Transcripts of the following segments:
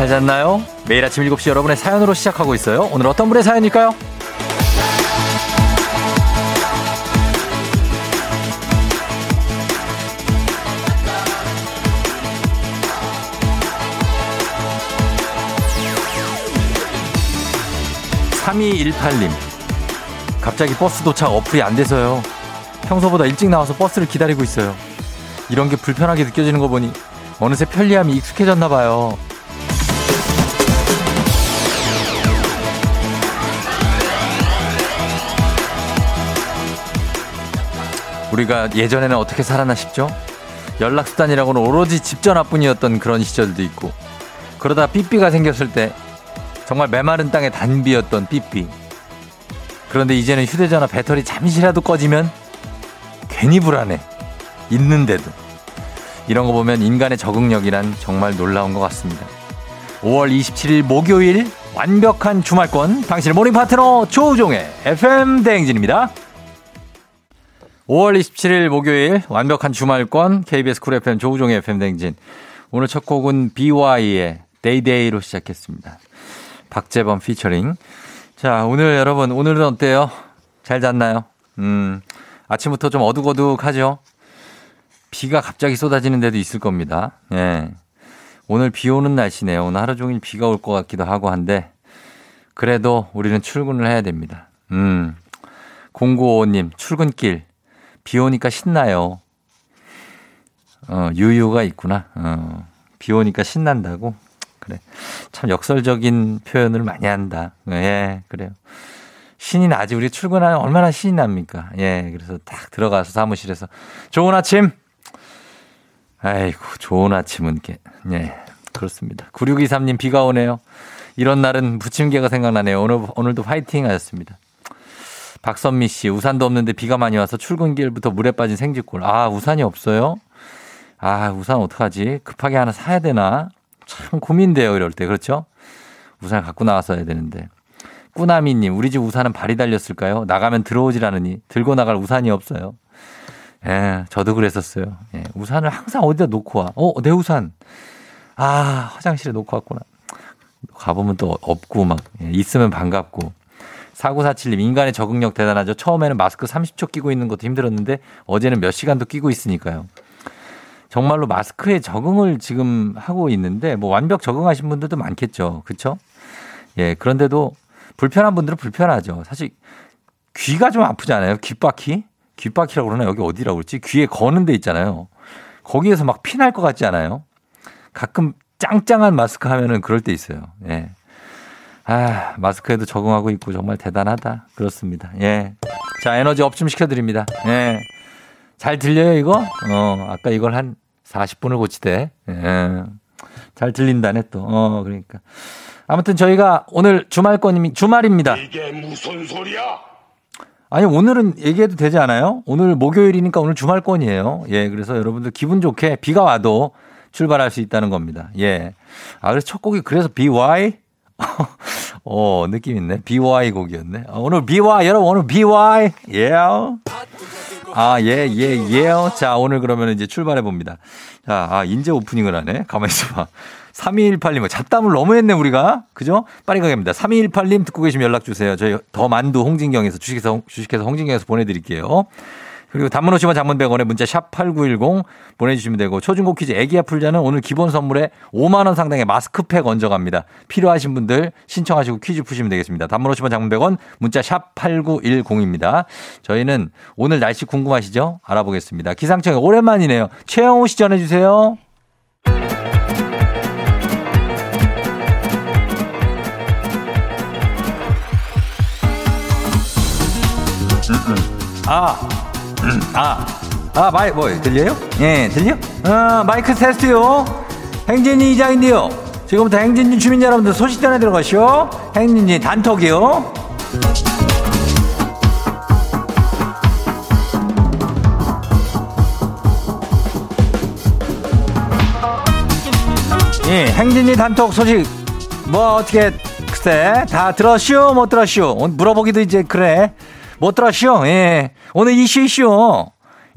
잘 잤나요? 매일 아침 7시 여러분의 사연으로 시작하고 있어요. 오늘 어떤 분의 사연일까요? 3218님. 갑자기 버스 도착 어플이 안 돼서요. 평소보다 일찍 나와서 버스를 기다리고 있어요. 이런 게 불편하게 느껴지는 거 보니 어느새 편리함이 익숙해졌나 봐요. 우리가 예전에는 어떻게 살았나 싶죠? 연락수단이라고는 오로지 집 전화뿐이었던 그런 시절도 있고 그러다 삐삐가 생겼을 때 정말 메마른 땅에 단비였던 삐삐. 그런데 이제는 휴대전화 배터리 잠시라도 꺼지면 괜히 불안해. 있는데도. 이런 거 보면 인간의 적응력이란 정말 놀라운 것 같습니다. 5월 27일 목요일 완벽한 주말권. 당신의 모닝 파트너 조우종의 FM 대행진입니다 5월 27일 목요일 완벽한 주말권 KBS 쿨 FM 조우종의 FM 대행진. 오늘 첫 곡은 BY의 데이데이로 시작했습니다. 박재범 피처링. 자, 오늘 여러분, 오늘은 어때요? 잘 잤나요? 음, 아침부터 좀 어둑어둑하죠? 비가 갑자기 쏟아지는 데도 있을 겁니다. 예. 오늘 비 오는 날씨네요. 오늘 하루 종일 비가 올 것 같기도 하고 한데, 그래도 우리는 출근을 해야 됩니다. 음. 0955님, 출근길. 비 오니까 신나요. 어, 유유가 있구나. 어, 비 오니까 신난다고? 그래. 참 역설적인 표현을 많이 한다. 예, 그래요. 신이 나지. 우리 출근하면 얼마나 신이 납니까? 예, 그래서 딱 들어가서 사무실에서 좋은 아침! 아이고, 좋은 아침은, 게, 예, 그렇습니다. 9623님 비가 오네요. 이런 날은 부침개가 생각나네요. 오늘, 오늘도 화이팅 하셨습니다. 박선미 씨, 우산도 없는데 비가 많이 와서 출근길부터 물에 빠진 생쥐골. 아, 우산이 없어요? 아, 우산 어떡하지? 급하게 하나 사야 되나? 참 고민돼요, 이럴 때. 그렇죠? 우산을 갖고 나왔어야 되는데. 꾸나미님, 우리 집 우산은 발이 달렸을까요? 나가면 들어오질 않으니 들고 나갈 우산이 없어요. 예, 저도 그랬었어요. 예, 우산을 항상 어디다 놓고 와. 어, 내 우산. 아, 화장실에 놓고 왔구나. 가보면 또 없고 막, 예, 있으면 반갑고. 4947님, 인간의 적응력 대단하죠. 처음에는 마스크 30초 끼고 있는 것도 힘들었는데 어제는 몇 시간도 끼고 있으니까요. 정말로 마스크에 적응을 지금 하고 있는데 뭐 완벽 적응하신 분들도 많겠죠. 그렇죠? 예, 그런데도 불편한 분들은 불편하죠. 사실 귀가 좀 아프잖아요. 귓바퀴? 귓바퀴라고 그러나 여기 어디라고 그러지? 귀에 거는 데 있잖아요. 거기에서 막 피날 것 같지 않아요? 가끔 짱짱한 마스크 하면은 그럴 때 있어요. 예. 아, 마스크에도 적응하고 있고 정말 대단하다. 그렇습니다. 예. 자, 에너지 up 좀 시켜드립니다. 예. 잘 들려요, 이거? 어, 아까 이걸 한 40분을 고치대. 예. 잘 들린다네, 또. 어, 그러니까. 아무튼 저희가 오늘 주말권이, 주말입니다. 이게 무슨 소리야? 아니, 오늘은 얘기해도 되지 않아요? 오늘 목요일이니까 오늘 주말권이에요. 예, 그래서 여러분들 기분 좋게 비가 와도 출발할 수 있다는 겁니다. 예. 아, 그래서 첫 곡이 그래서 BewhY? 어, 느낌 있네. BY 곡이었네. 아, 오늘 BY, 여러분 오늘 BY. 예. Yeah. 아, 예, 예, 예. 자, 오늘 그러면 이제 출발해 봅니다. 자, 아, 인제 오프닝을 하네. 가만히 있어봐. 3218님, 잡담을 너무 했네, 우리가. 그죠? 빨리 가겠습니다. 3218님 듣고 계시면 연락 주세요. 저희 더 만두 홍진경에서 주식회사, 주식회사 홍진경에서 보내드릴게요. 그리고 단문 50원 장문 100원에 문자 샵 8910 보내주시면 되고 초중고 퀴즈 애기야 풀자는 오늘 기본 선물에 5만 원 상당의 마스크팩 얹어갑니다. 필요하신 분들 신청하시고 퀴즈 푸시면 되겠습니다. 단문 50원 장문 100원 문자 샵 8910입니다. 저희는 오늘 날씨 궁금하시죠? 알아보겠습니다. 기상청에 오랜만이네요. 최영호 씨 전해주세요. 아, 아, 아, 마이, 뭐, 들려요? 예, 들려? 아, 마이크 테스트요. 행진이 이장인데요. 지금부터 행진이 주민 여러분들 소식 전해 들어가시오. 행진이 단톡이요. 예, 행진이 단톡 소식 뭐 어떻게 글쎄 다 들었슈 못 들었슈 물어보기도 이제 그래 못 들었슈 예 오늘 이슈 이슈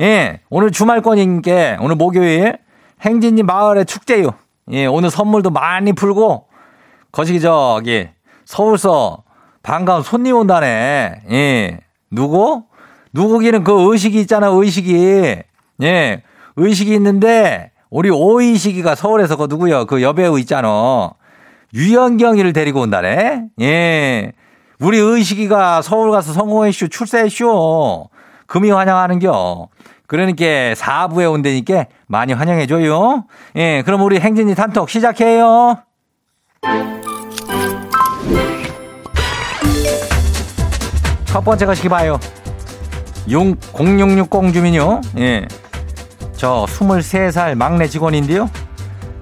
예 오늘 주말권인 게 오늘 목요일 행진이 마을의 축제요 예, 오늘 선물도 많이 풀고, 거시기 저기, 서울서 반가운 손님 온다네. 예. 누구? 누구기는 그 의식이 있잖아, 의식이. 예. 의식이 있는데, 우리 오이식이가 서울에서 그 누구요? 그 여배우 있잖아. 유연경이를 데리고 온다네. 예. 우리 의식이가 서울 가서 성공했쇼, 출세했쇼. 금이 환영하는겨. 그러니까 4부에 온다니까 많이 환영해줘요. 예, 그럼 우리 행진이 단톡 시작해요. 첫 번째 것이 봐요. 0660 주민요. 예. 저 23살 막내 직원인데요.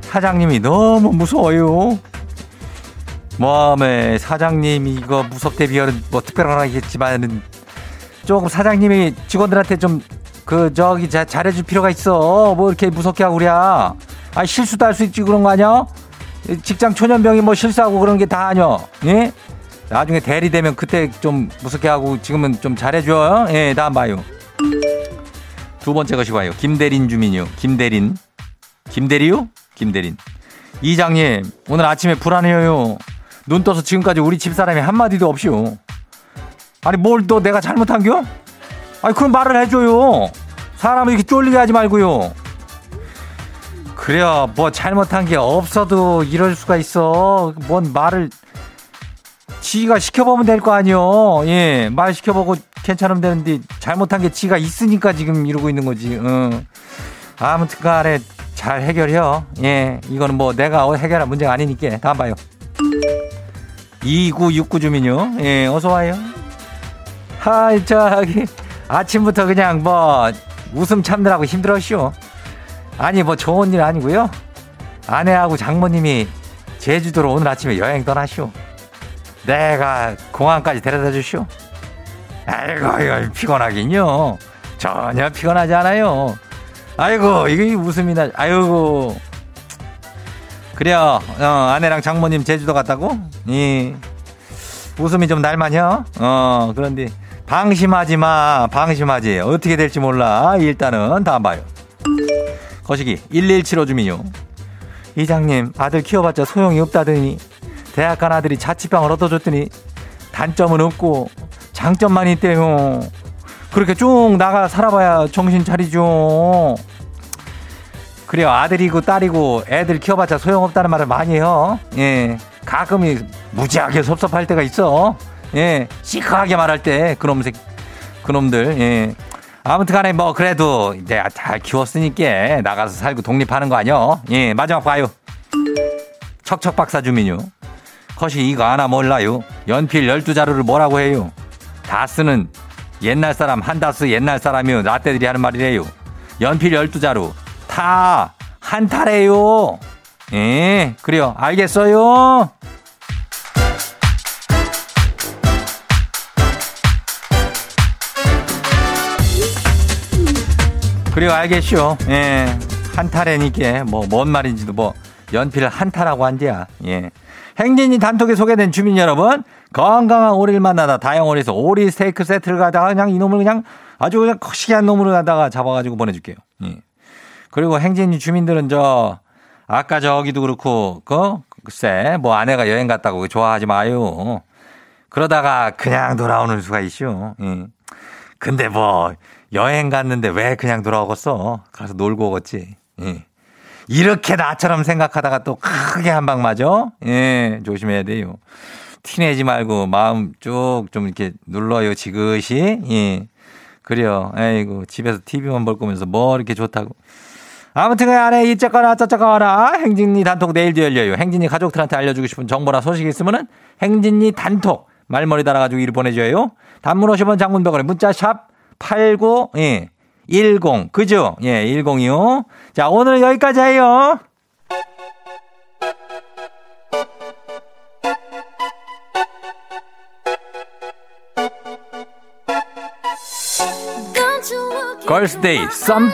사장님이 너무 무서워요. 뭐에 사장님이 이거 무섭대 비하는 뭐 특별하겠지만은 조금 사장님이 직원들한테 좀 그 저기 자, 잘해줄 필요가 있어. 뭐 이렇게 무섭게 하고 그래야. 아 실수도 할 수 있지 그런 거 아니야? 직장 초년병이 뭐 실수하고 그런 게 다 아니야. 예? 나중에 대리 되면 그때 좀 무섭게 하고 지금은 좀 잘해줘요. 예, 다음 봐요. 두 번째 것이 봐요. 김대린 주민요. 김대린. 김대리요? 김대린. 이장님, 오늘 아침에 불안해요. 눈 떠서 지금까지 우리 집사람이 한마디도 없이요. 아니, 뭘 또 내가 잘못한겨? 아니, 그럼 말을 해줘요. 사람을 이렇게 쫄리게 하지 말고요. 그래요. 뭐 잘못한 게 없어도 이럴 수가 있어. 뭔 말을 지가 시켜보면 될 거 아니요. 예, 말 시켜보고 괜찮으면 되는데 잘못한 게 지가 있으니까 지금 이러고 있는 거지. 어. 아무튼간에 잘 해결해요. 예, 이거는 뭐 내가 해결할 문제가 아니니까 다음 봐요. 2969 주민요. 예, 어서 와요. 하이 저기 아침부터 그냥 뭐 웃음 참느라고 힘들었쇼. 아니 뭐 좋은 일 아니고요. 아내하고 장모님이 제주도로 오늘 아침에 여행 떠나쇼. 내가 공항까지 데려다 주쇼. 아이고, 이거 피곤하긴요. 전혀 피곤하지 않아요. 아이고, 이게 웃음이 나, 아이고. 그래요, 어, 아내랑 장모님 제주도 갔다고? 이, 웃음이 좀 날만요? 어, 그런데, 방심하지 마, 방심하지. 어떻게 될지 몰라. 일단은, 다음 봐요. 거시기, 1175 주민요. 이장님, 아들 키워봤자 소용이 없다더니, 대학 간 아들이 자취방을 얻어줬더니 단점은 없고 장점만 있대요. 그렇게 쭉 나가 살아봐야 정신 차리죠. 그래요. 아들이고 딸이고 애들 키워봤자 소용없다는 말을 많이 해요. 예. 가끔이 무지하게 섭섭할 때가 있어. 예. 시크하게 말할 때 그놈 새 그놈들. 예. 아무튼 간에 뭐 그래도 내가 잘 키웠으니까 나가서 살고 독립하는 거 아니요. 예. 마지막 봐요. 척척 박사 주민요. 컷이 이거 하나 몰라요. 연필 12자루를 뭐라고 해요? 다스는 옛날 사람, 한다스 옛날 사람이요. 라떼들이 하는 말이래요. 연필 12자루. 타, 한타래요. 예, 그래요. 알겠어요? 그래요, 알겠쇼. 예, 한타래니까 뭐, 뭔 말인지도 뭐, 연필 한타라고 한디야. 예. 행진이 단톡에 소개된 주민 여러분, 건강한 오리를 만나다 다양오리에서 오리 스테이크 세트를 가다가 그냥 이놈을 그냥 아주 그냥 거시기한 놈으로 가다가 잡아가지고 보내줄게요. 예. 그리고 행진이 주민들은 저, 아까 저기도 그렇고, 그, 글쎄, 뭐 아내가 여행 갔다고 좋아하지 마요. 그러다가 그냥 돌아오는 수가 있죠. 예. 근데 뭐, 여행 갔는데 왜 그냥 돌아오겠어? 가서 놀고 오겠지. 예. 이렇게 나처럼 생각하다가 또 크게 한 방 맞아? 예, 조심해야 돼요. 티내지 말고 마음 쭉 좀 이렇게 눌러요, 지그시. 예. 그래요. 에이고, 집에서 TV만 볼 거면서 뭐 이렇게 좋다고. 아무튼 그 안에 이짝거나 저짝거나 행진이 단톡 내일도 열려요. 행진이 가족들한테 알려주고 싶은 정보나 소식이 있으면은 행진이 단톡 말머리 달아가지고 일 보내줘요. 단문 50원 장문병원에 문자 샵 89, 예. 10. 그죠? 예, 10이요. 자, 오늘 여기까지 해요. 걸스데이 썸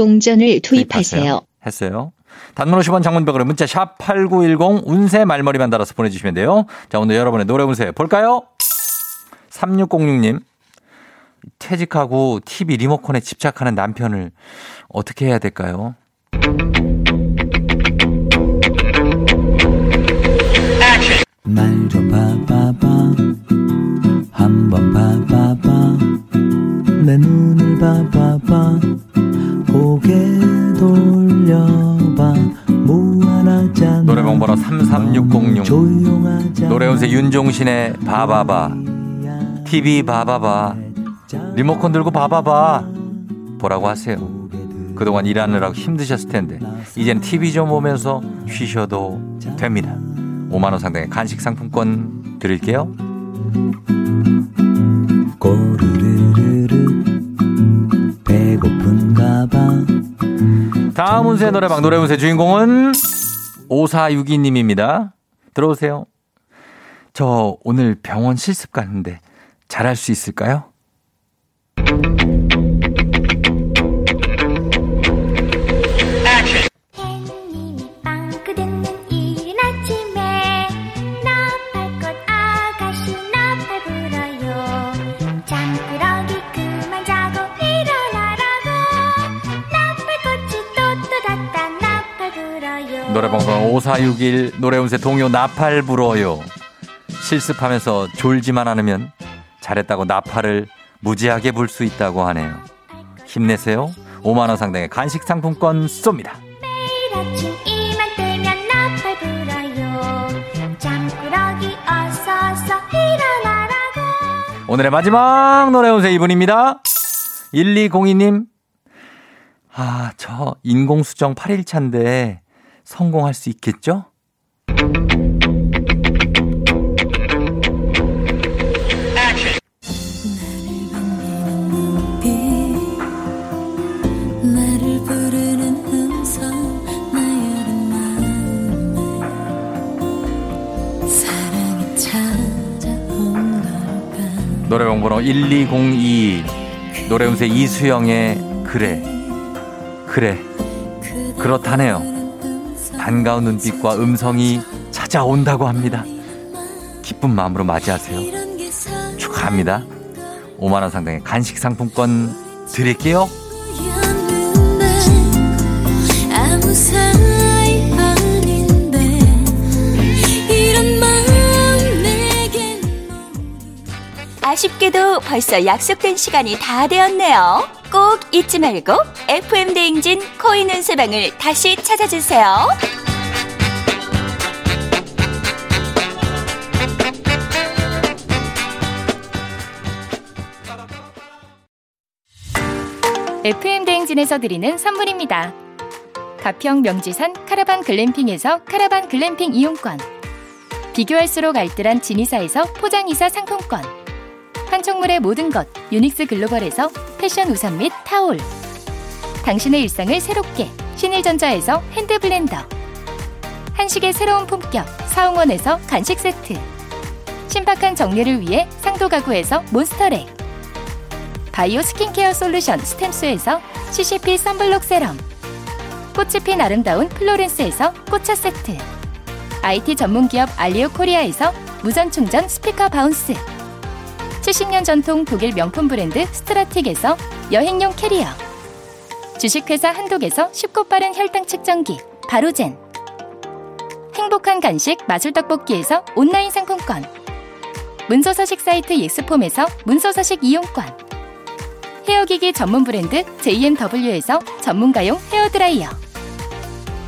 동전을 투입하세요. 했어요. 단문 50원 장문벽으로 문자 샵 8910 운세 말머리만 달아서 보내주시면 돼요. 자 오늘 여러분의 노래 운세 볼까요? 3606님 퇴직하고 TV 리모컨에 집착하는 남편을 어떻게 해야 될까요? 날좀 봐봐봐 한번 봐봐봐. 내 눈을 봐봐봐. 고개 돌려봐. 무한하잖아. 노래방 번호 33606 조용하잖아. 노래 운세 윤종신의 바바바 TV 바바바 리모컨 들고 바바바 보라고 하세요. 그동안 일하느라고 힘드셨을 텐데 이젠 TV 좀 보면서 쉬셔도 됩니다. 5만 원 상당의 간식 상품권 드릴게요. 꼬르르르르 배고픈가 봐 다음 운세 노래방 노래 운세 주인공은 5462님입니다. 들어오세요. 저 오늘 병원 실습 가는데 잘할 수 있을까요? 5461 노래 운세 동요 나팔 불어요. 실습하면서 졸지만 않으면 잘했다고 나팔을 무지하게 불 수 있다고 하네요. 힘내세요. 5만 원 상당의 간식 상품권 쏩니다. 오늘의 마지막 노래 운세 이분입니다. 1202님. 아, 저 인공수정 8일차인데 성공할 수 있겠죠? 노래방 번호 1202 노래 운세 이수영의 그래 그래 그렇다네요. 반가운 눈빛과 음성이 찾아온다고 합니다. 기쁜 마음으로 맞이하세요. 축하합니다. 5만 원 상당의 간식 상품권 드릴게요. 벌써 약속된 시간이 다 되었네요. 꼭 잊지 말고 FM 대행진 코인 운세방을 다시 찾아주세요. FM 대행진에서 드리는 선물입니다. 가평 명지산 카라반 글램핑에서 카라반 글램핑 이용권. 비교할수록 알뜰한 진이사에서 포장이사 상품권. 판촉물의 모든 것 유닉스 글로벌에서 패션 우산 및 타올. 당신의 일상을 새롭게 신일전자에서 핸드블렌더. 한식의 새로운 품격 사홍원에서 간식 세트. 신박한 정리를 위해 상도 가구에서 몬스터랙. 바이오 스킨케어 솔루션 스템스에서 CCP 선블록 세럼 꽃이 핀 아름다운 플로렌스에서 꽃차 세트 IT 전문기업 알리오 코리아에서 무선 충전 스피커 바운스 70년 전통 독일 명품 브랜드 스트라틱에서 여행용 캐리어. 주식회사 한독에서 쉽고 빠른 혈당 측정기 바로젠. 행복한 간식 마술 떡볶이에서 온라인 상품권. 문서서식 사이트 예스폼에서 문서서식 이용권. 헤어기기 전문 브랜드 JMW에서 전문가용 헤어드라이어.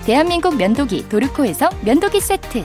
대한민국 면도기 도르코에서 면도기 세트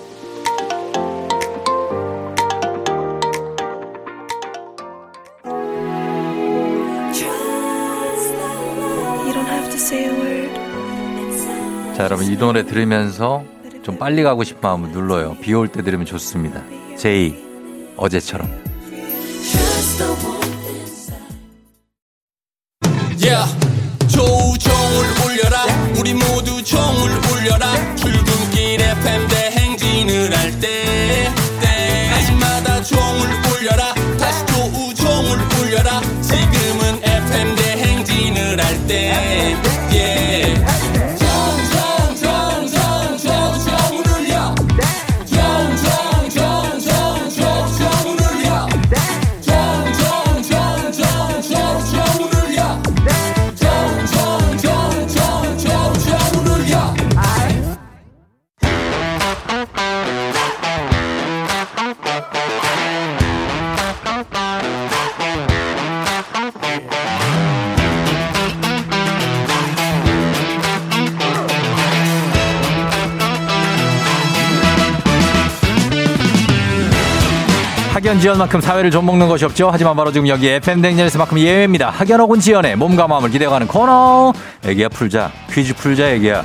자, 여러분 이 노래 들으면서 좀 빨리 가고 싶은 마음을 눌러요. 비 올 때 들으면 좋습니다. 제이 어제처럼. 만큼 사회를 좀 먹는 것이 없죠. 하지만 바로 지금 여기 FM 댕전에서만큼 예외입니다. 학연 혹은 지연의 몸과 마음을 기대어가는 코너. 애기야 풀자. 퀴즈 풀자 애기야.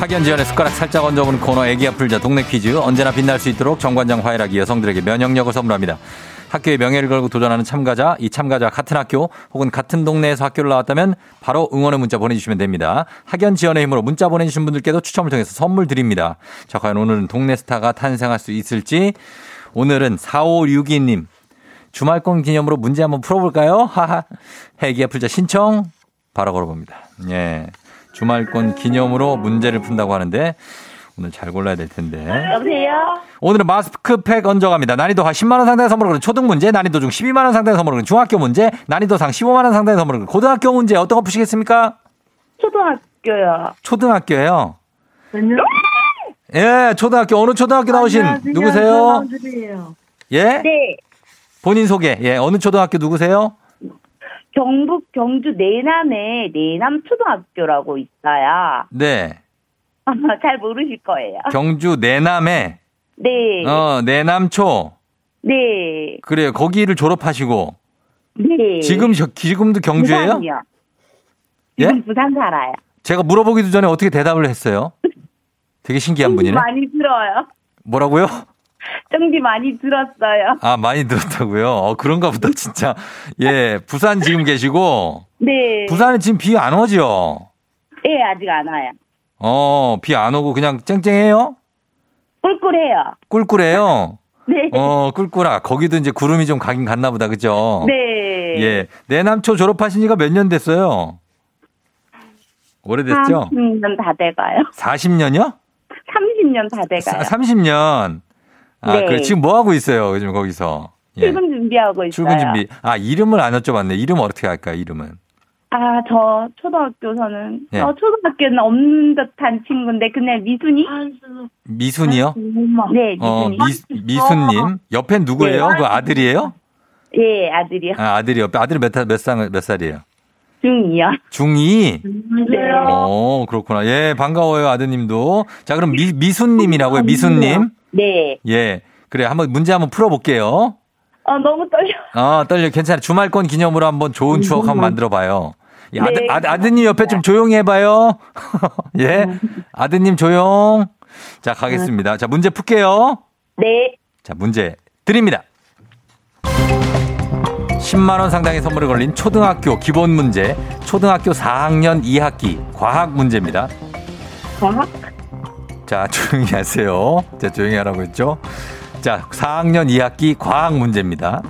학연 지연의 숟가락 살짝 얹어보는 코너 애기야 풀자 동네 퀴즈 언제나 빛날 수 있도록 정관장 화이락이 여성들에게 면역력을 선물합니다. 학교의 명예를 걸고 도전하는 참가자, 이 참가자 같은 학교 혹은 같은 동네에서 학교를 나왔다면 바로 응원의 문자 보내주시면 됩니다. 학연 지원의 힘으로 문자 보내주신 분들께도 추첨을 통해서 선물 드립니다. 자, 과연 오늘은 동네 스타가 탄생할 수 있을지 오늘은 4562님 주말권 기념으로 문제 한번 풀어볼까요? 하하. 해기야 풀자 신청 바로 걸어봅니다. 예. 주말권 기념으로 문제를 푼다고 하는데 오늘 잘 골라야 될 텐데. 여보세요? 오늘은 마스크팩 얹어갑니다. 난이도 하 10만 원 상당의 선물을 거는 초등 문제, 난이도 중 12만 원 상당의 선물을 거는 중학교 문제, 난이도 상 15만 원 상당의 선물을 거는 고등학교 문제 어떤 거 푸시겠습니까? 초등학교요. 초등학교예요. 예, 초등학교 어느 초등학교 나오신 누구세요? 예? 네. 본인 소개. 예, 어느 초등학교 누구세요? 경북 경주 내남에 내남 초등학교라고 있어요. 네. 잘 모르실 거예요. 경주 내남에 네. 어, 내남초. 네. 그래요. 거기를 졸업하시고 네. 지금 저, 지금도 경주예요? 부산이요. 예? 지금 부산 살아요. 제가 물어보기도 전에 어떻게 대답을 했어요? 되게 신기한 분이네. 많이 들어요. 뭐라고요? 정지 많이 들었어요. 아, 많이 들었다고요? 어, 그런가 보다, 진짜. 예, 부산 지금 계시고, 네. 부산에 지금 비 안 오죠? 예, 아직 안 와요. 어, 비 안 오고 그냥 쨍쨍해요? 꿀꿀해요. 꿀꿀해요? 네. 어, 꿀꿀아. 거기도 이제 구름이 좀 가긴 갔나 보다, 그죠? 네. 예. 내남초 졸업하신 지가 몇 년 됐어요? 오래됐죠? 30년 다 돼가요. 40년이요? 30년 다 돼가요. 30년. 아, 네. 그래. 지금 뭐 하고 있어요? 요즘 거기서. 예. 출근 준비하고 있어요. 출근 준비. 아, 이름을 안 여쭤봤네. 이름 어떻게 할까요, 이름은? 아, 저 초등학교서는 예. 어, 초등학교는 없는 듯한 친구인데 그냥 미순이? 미순이요? 네, 어, 미순이. 미, 미순님. 옆엔 누구예요? 네. 그 아들이에요? 예, 아들이요. 아, 아들이 옆에. 아들이 몇, 살- 몇, 살, 몇 살이에요? 중2요. 중2? 네. 어, 그렇구나. 예, 반가워요, 아드님도. 자, 그럼 미, 미순님이라고요, 미순님. 네. 예. 그래, 한번 문제 한번 풀어볼게요. 어, 너무 떨려. 어, 떨려. 괜찮아. 주말권 기념으로 한번 좋은 추억 한번 만들어 봐요. 예, 아드, 네. 아드, 아드님 옆에 좀 조용히 해봐요. 예. 아드님 조용. 자, 가겠습니다. 자, 문제 풀게요. 네. 자, 문제 드립니다. 10만원 상당의 선물이 걸린 초등학교 기본 문제, 초등학교 4학년 2학기 과학 문제입니다. 과학? 자, 조용히 하세요. 자, 조용히 하라고 했죠. 자, 4학년 2학기 과학 문제입니다.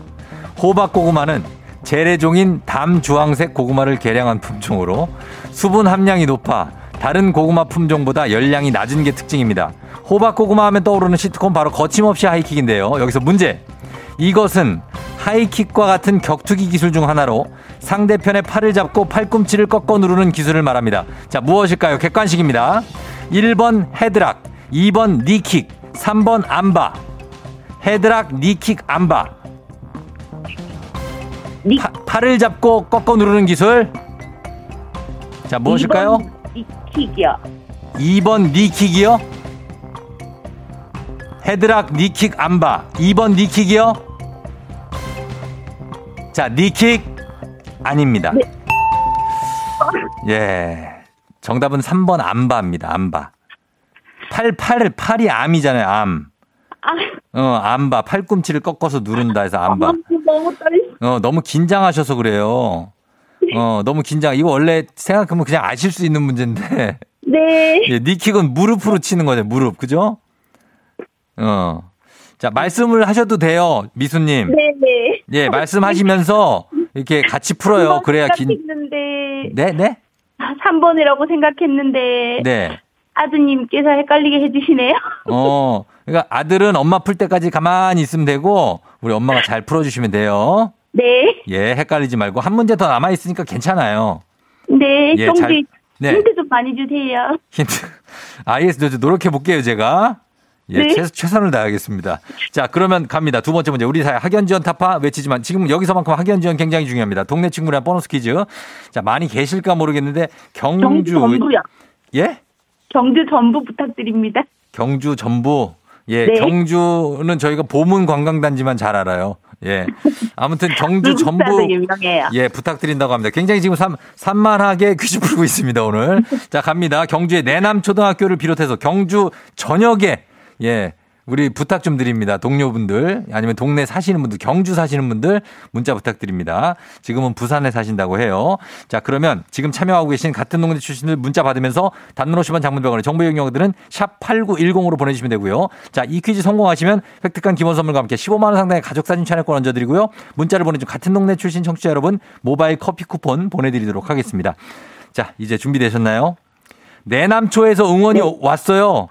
호박고구마는 재래종인 담 주황색 고구마를 개량한 품종으로 수분 함량이 높아 다른 고구마 품종보다 열량이 낮은 게 특징입니다. 호박 고구마 하면 떠오르는 시트콤 바로 거침없이 하이킥인데요. 여기서 문제. 이것은 하이킥과 같은 격투기 기술 중 하나로 상대편의 팔을 잡고 팔꿈치를 꺾어 누르는 기술을 말합니다. 자, 무엇일까요? 객관식입니다. 1번 헤드락, 2번 니킥, 3번 암바. 헤드락, 니킥, 암바. 니- 파- 팔을 잡고 꺾어 누르는 기술. 자, 무엇일까요? 이킥이요. 2번 knee kick이요? headlock knee kick armbar. 2번 knee kick이요? 자, knee kick 아닙니다. 예. 정답은 3번 암바입니다. 암바. 팔, 팔, 팔이 arm이잖아요. arm. 아, 어, 암바. 팔꿈치를 꺾어서 누른다 해서. 너무 떨리. 어, 너무 긴장하셔서 그래요. 어, 너무 긴장. 이거 원래 생각하면 그냥 아실 수 있는 문제인데. 네. 예, 니킥은 무릎으로 치는 거죠, 무릎. 그죠? 어. 자, 말씀을 하셔도 돼요, 미수님. 네 네. 예, 말씀하시면서 이렇게 같이 풀어요. 그래야 긴. 네, 네? 3번이라고 생각했는데 네. 아드님께서 헷갈리게 해주시네요. 어. 그러니까 아들은 엄마 풀 때까지 가만히 있으면 되고, 우리 엄마가 잘 풀어주시면 돼요. 네. 예, 헷갈리지 말고. 한 문제 더 남아 있으니까 괜찮아요. 네. 예, 잘- 네. 힌트 좀 많이 주세요. 힌트. 알겠습니다. 노력해 볼게요, 제가. 예, 네. 최, 최선을 다하겠습니다. 자, 그러면 갑니다. 두 번째 문제. 우리 사회 학연 지원 타파 외치지만 지금 여기서만큼 학연 지원 굉장히 중요합니다. 동네 친구랑 보너스 퀴즈. 자, 많이 계실까 모르겠는데 경주 경주. 예? 경주 전부 부탁드립니다. 경주 전부. 예, 네. 경주는 저희가 보문 관광단지만 잘 알아요. 예. 아무튼 경주 전부. 예, 부탁드린다고 합니다. 굉장히 지금 산, 산만하게 퀴즈 풀고 있습니다, 오늘. 자, 갑니다. 경주의 내남초등학교를 비롯해서 경주 전역에, 예, 우리 부탁 좀 드립니다. 동료분들, 아니면 동네 사시는 분들, 경주 사시는 분들, 문자 부탁드립니다. 지금은 부산에 사신다고 해요. 자, 그러면 지금 참여하고 계신 같은 동네 출신들 문자 받으면서 단문 50원 장문병원의 정보 이용료들은 샵 8910으로 보내주시면 되고요. 자, 이 퀴즈 성공하시면 획득한 기본 선물과 함께 15만 원 상당의 가족사진 촬영권 얹어드리고요. 문자를 보내준 같은 동네 출신 청취자 여러분, 모바일 커피 쿠폰 보내드리도록 하겠습니다. 자, 이제 준비되셨나요? 내남초에서 응원이 왔어요.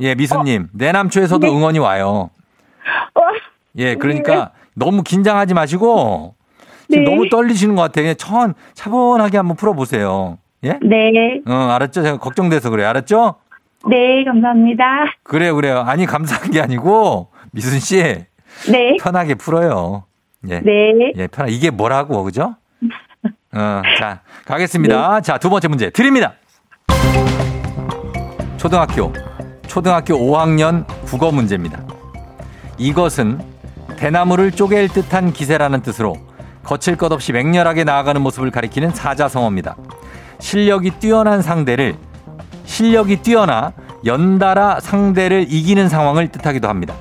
예, 미수님. 내남초에서도 응원이 와요. 어, 예, 그러니까 너무 긴장하지 마시고 지금 네. 너무 떨리시는 것 같아요. 그냥 천, 차분하게 한번 풀어보세요. 예? 네. 어, 알았죠? 제가 걱정돼서 그래요. 알았죠? 네, 감사합니다. 그래요, 그래요. 아니, 감사한 게 아니고, 미순 씨, 네. 편하게 풀어요. 예. 네. 예, 편하 이게 뭐라고, 그죠? 어, 자, 가겠습니다. 자, 두 번째 문제 드립니다. 초등학교, 초등학교 5학년 국어 문제입니다. 이것은 대나무를 쪼갤 듯한 기세라는 뜻으로 거칠 것 없이 맹렬하게 나아가는 모습을 가리키는 사자성어입니다. 실력이 뛰어난 상대를 실력이 뛰어나 연달아 상대를 이기는 상황을 뜻하기도 합니다.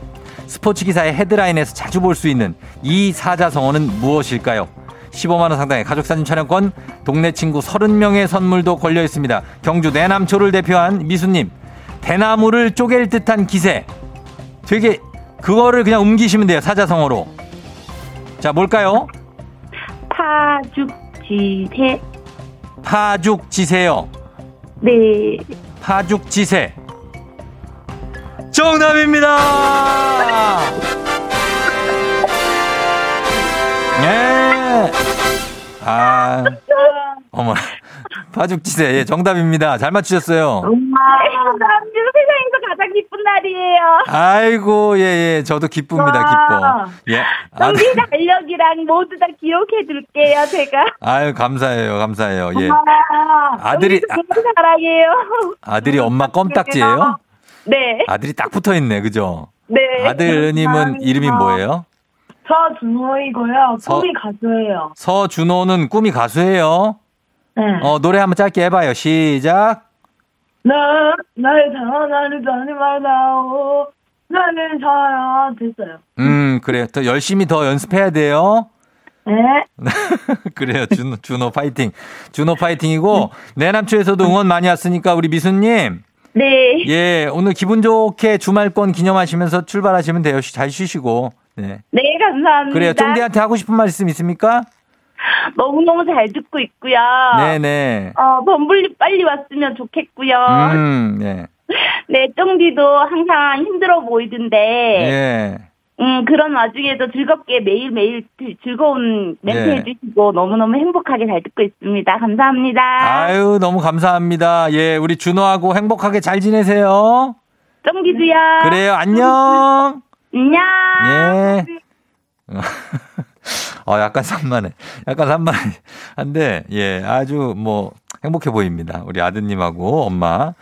스포츠 기사의 헤드라인에서 자주 볼 수 있는 이 사자성어는 무엇일까요? 15만 원 상당의 가족사진 촬영권, 동네 친구 30명의 선물도 걸려 있습니다. 경주 내남초를 대표한 미수님, 대나무를 쪼갤 듯한 기세. 되게 그거를 그냥 옮기시면 돼요. 사자성어로. 자, 뭘까요? 파죽지세. 파죽지세요. 네. 파죽지세. 정답입니다! 예. 아, 어머나. 파죽지세. 예, 정답입니다. 잘 맞추셨어요. 감사합니다. 세상에서 가장 기쁜 날이에요. 아이고, 예, 예. 저도 기쁩니다. 기뻐. 예. 아, 경기 달력이랑 모두 다 기억해 둘게요, 제가. 아유, 감사해요. 감사해요. 예. 아, 아들이- 너무 사랑해요. 아들이 엄마 껌딱지예요? 네. 아들이 딱 붙어 있네. 그죠? 네. 아드님은 이름이 뭐예요? 서준호이고요. 서- 꿈이 가수예요. 서준호는 꿈이 가수예요. 네. 어, 노래 한번 짧게 해봐요. 시작. 나, 나를 사랑하는 사람이 말다오. 나를 사랑 됐어요. 음, 그래요. 더 열심히 더 연습해야 돼요. 네. 그래요. 준호, 준호 파이팅. 준호 파이팅이고, 내남초에서도 응원 많이 왔으니까 우리 미수님. 네. 예, 오늘 기분 좋게 주말권 기념하시면서 출발하시면 돼요. 쉬- 잘 쉬시고. 네. 네, 감사합니다. 그래요. 쫑디한테 하고 싶은 말씀 있습니까? 너무너무 잘 듣고 있고요. 네네. 어, 범블리 빨리 왔으면 좋겠고요. 음, 예. 네, 쫑디도 항상 힘들어 보이던데, 예. 음, 그런 와중에도 즐겁게 매일매일 즐- 즐거운 멘트 예. 해주시고 너무너무 행복하게 잘 듣고 있습니다. 감사합니다. 아유, 너무 감사합니다. 예, 우리 준호하고 행복하게 잘 지내세요. 쫑디도요. 그래요, 안녕. 안녕. 예. 어, 약간 산만해. 약간 산만해. 한데, 예, 아주 뭐, 행복해 보입니다. 우리 아드님하고 엄마.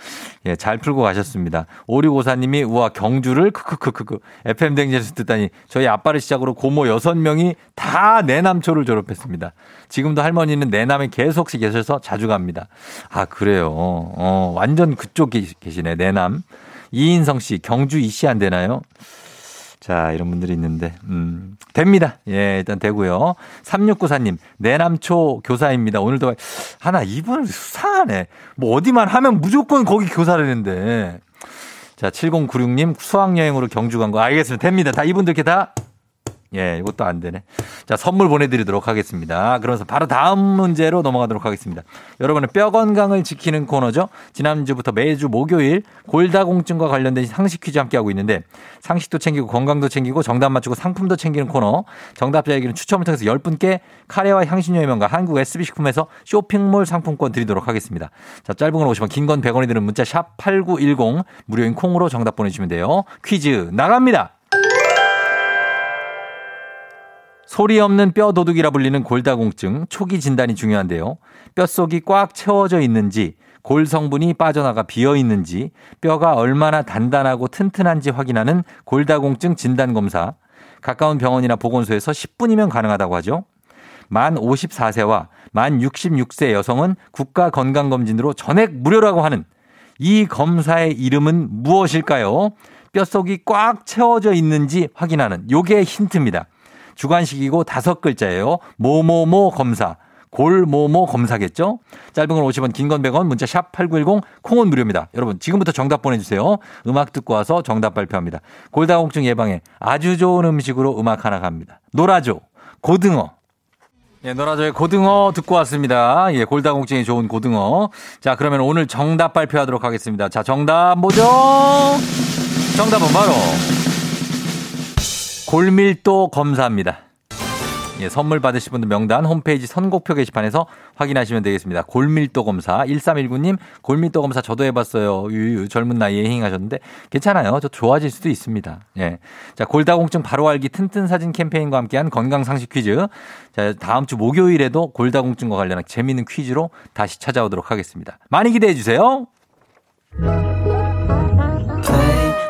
예, 잘 풀고 가셨습니다. 오리고사님이, 우와, 경주를, 크크크크크. FM댕지에서 듣다니, 저희 아빠를 시작으로 고모 여섯 명이 다 내남초를 졸업했습니다. 지금도 할머니는 내남에 계속 계셔서 자주 갑니다. 아, 그래요. 어, 완전 그쪽 계- 계시네, 내남. 이인성 씨, 경주 이씨 안 되나요? 자, 이런 분들이 있는데, 음, 됩니다. 예, 일단 되고요. 3694님, 내남초 교사입니다. 오늘도, 하나, 이분은 수상하네. 뭐, 어디만 하면 무조건 거기 교사를 했는데. 자, 7096님, 수학여행으로 경주 간 거. 알겠습니다. 됩니다. 다 이분들 이렇게 다. 예, 이것도 안 되네. 자, 선물 보내드리도록 하겠습니다. 그러면서 바로 다음 문제로 넘어가도록 하겠습니다. 여러분의 뼈 건강을 지키는 코너죠. 지난주부터 매주 목요일 골다공증과 관련된 상식 퀴즈 함께하고 있는데 상식도 챙기고 건강도 챙기고 정답 맞추고 상품도 챙기는 코너. 정답자에게는 추첨을 통해서 10분께 카레와 향신료 의 명가 한국 SB식품에서 쇼핑몰 상품권 드리도록 하겠습니다. 자, 짧은 건 50원, 긴 건 100원이 드는 문자 샵 8910 무료인 콩으로 정답 보내주시면 돼요. 퀴즈 나갑니다. 소리 없는 뼈 도둑이라 불리는 골다공증 초기 진단이 중요한데요. 뼛속이 꽉 채워져 있는지 골 성분이 빠져나가 비어 있는지 뼈가 얼마나 단단하고 튼튼한지 확인하는 골다공증 진단 검사. 가까운 병원이나 보건소에서 10분이면 가능하다고 하죠. 만 54세와 만 66세 여성은 국가 건강검진으로 전액 무료라고 하는 이 검사의 이름은 무엇일까요? 뼛속이 꽉 채워져 있는지 확인하는 요게 힌트입니다. 주관식이고 다섯 글자예요. 모모모 검사. 골모모 검사겠죠? 짧은 건 50원, 긴 건 100원, 문자 샵 8910, 콩은 무료입니다. 여러분, 지금부터 정답 보내주세요. 음악 듣고 와서 정답 발표합니다. 골다공증 예방에 아주 좋은 음식으로 음악 하나 갑니다. 놀아줘. 고등어. 예, 노라조의 고등어 듣고 왔습니다. 예, 골다공증에 좋은 고등어. 자, 그러면 오늘 정답 발표하도록 하겠습니다. 자, 정답 뭐죠? 정답은 바로 골밀도 검사입니다. 예, 선물 받으실 분들 명단 홈페이지 선곡표 게시판에서 확인하시면 되겠습니다. 골밀도 검사 1319님 골밀도 검사 저도 해봤어요. 유유 젊은 나이에 행하셨는데 괜찮아요. 저 좋아질 수도 있습니다. 예, 자 골다공증 바로 알기 튼튼 사진 캠페인과 함께한 건강 상식 퀴즈. 자 다음 주 목요일에도 골다공증과 관련한 재미있는 퀴즈로 다시 찾아오도록 하겠습니다. 많이 기대해 주세요.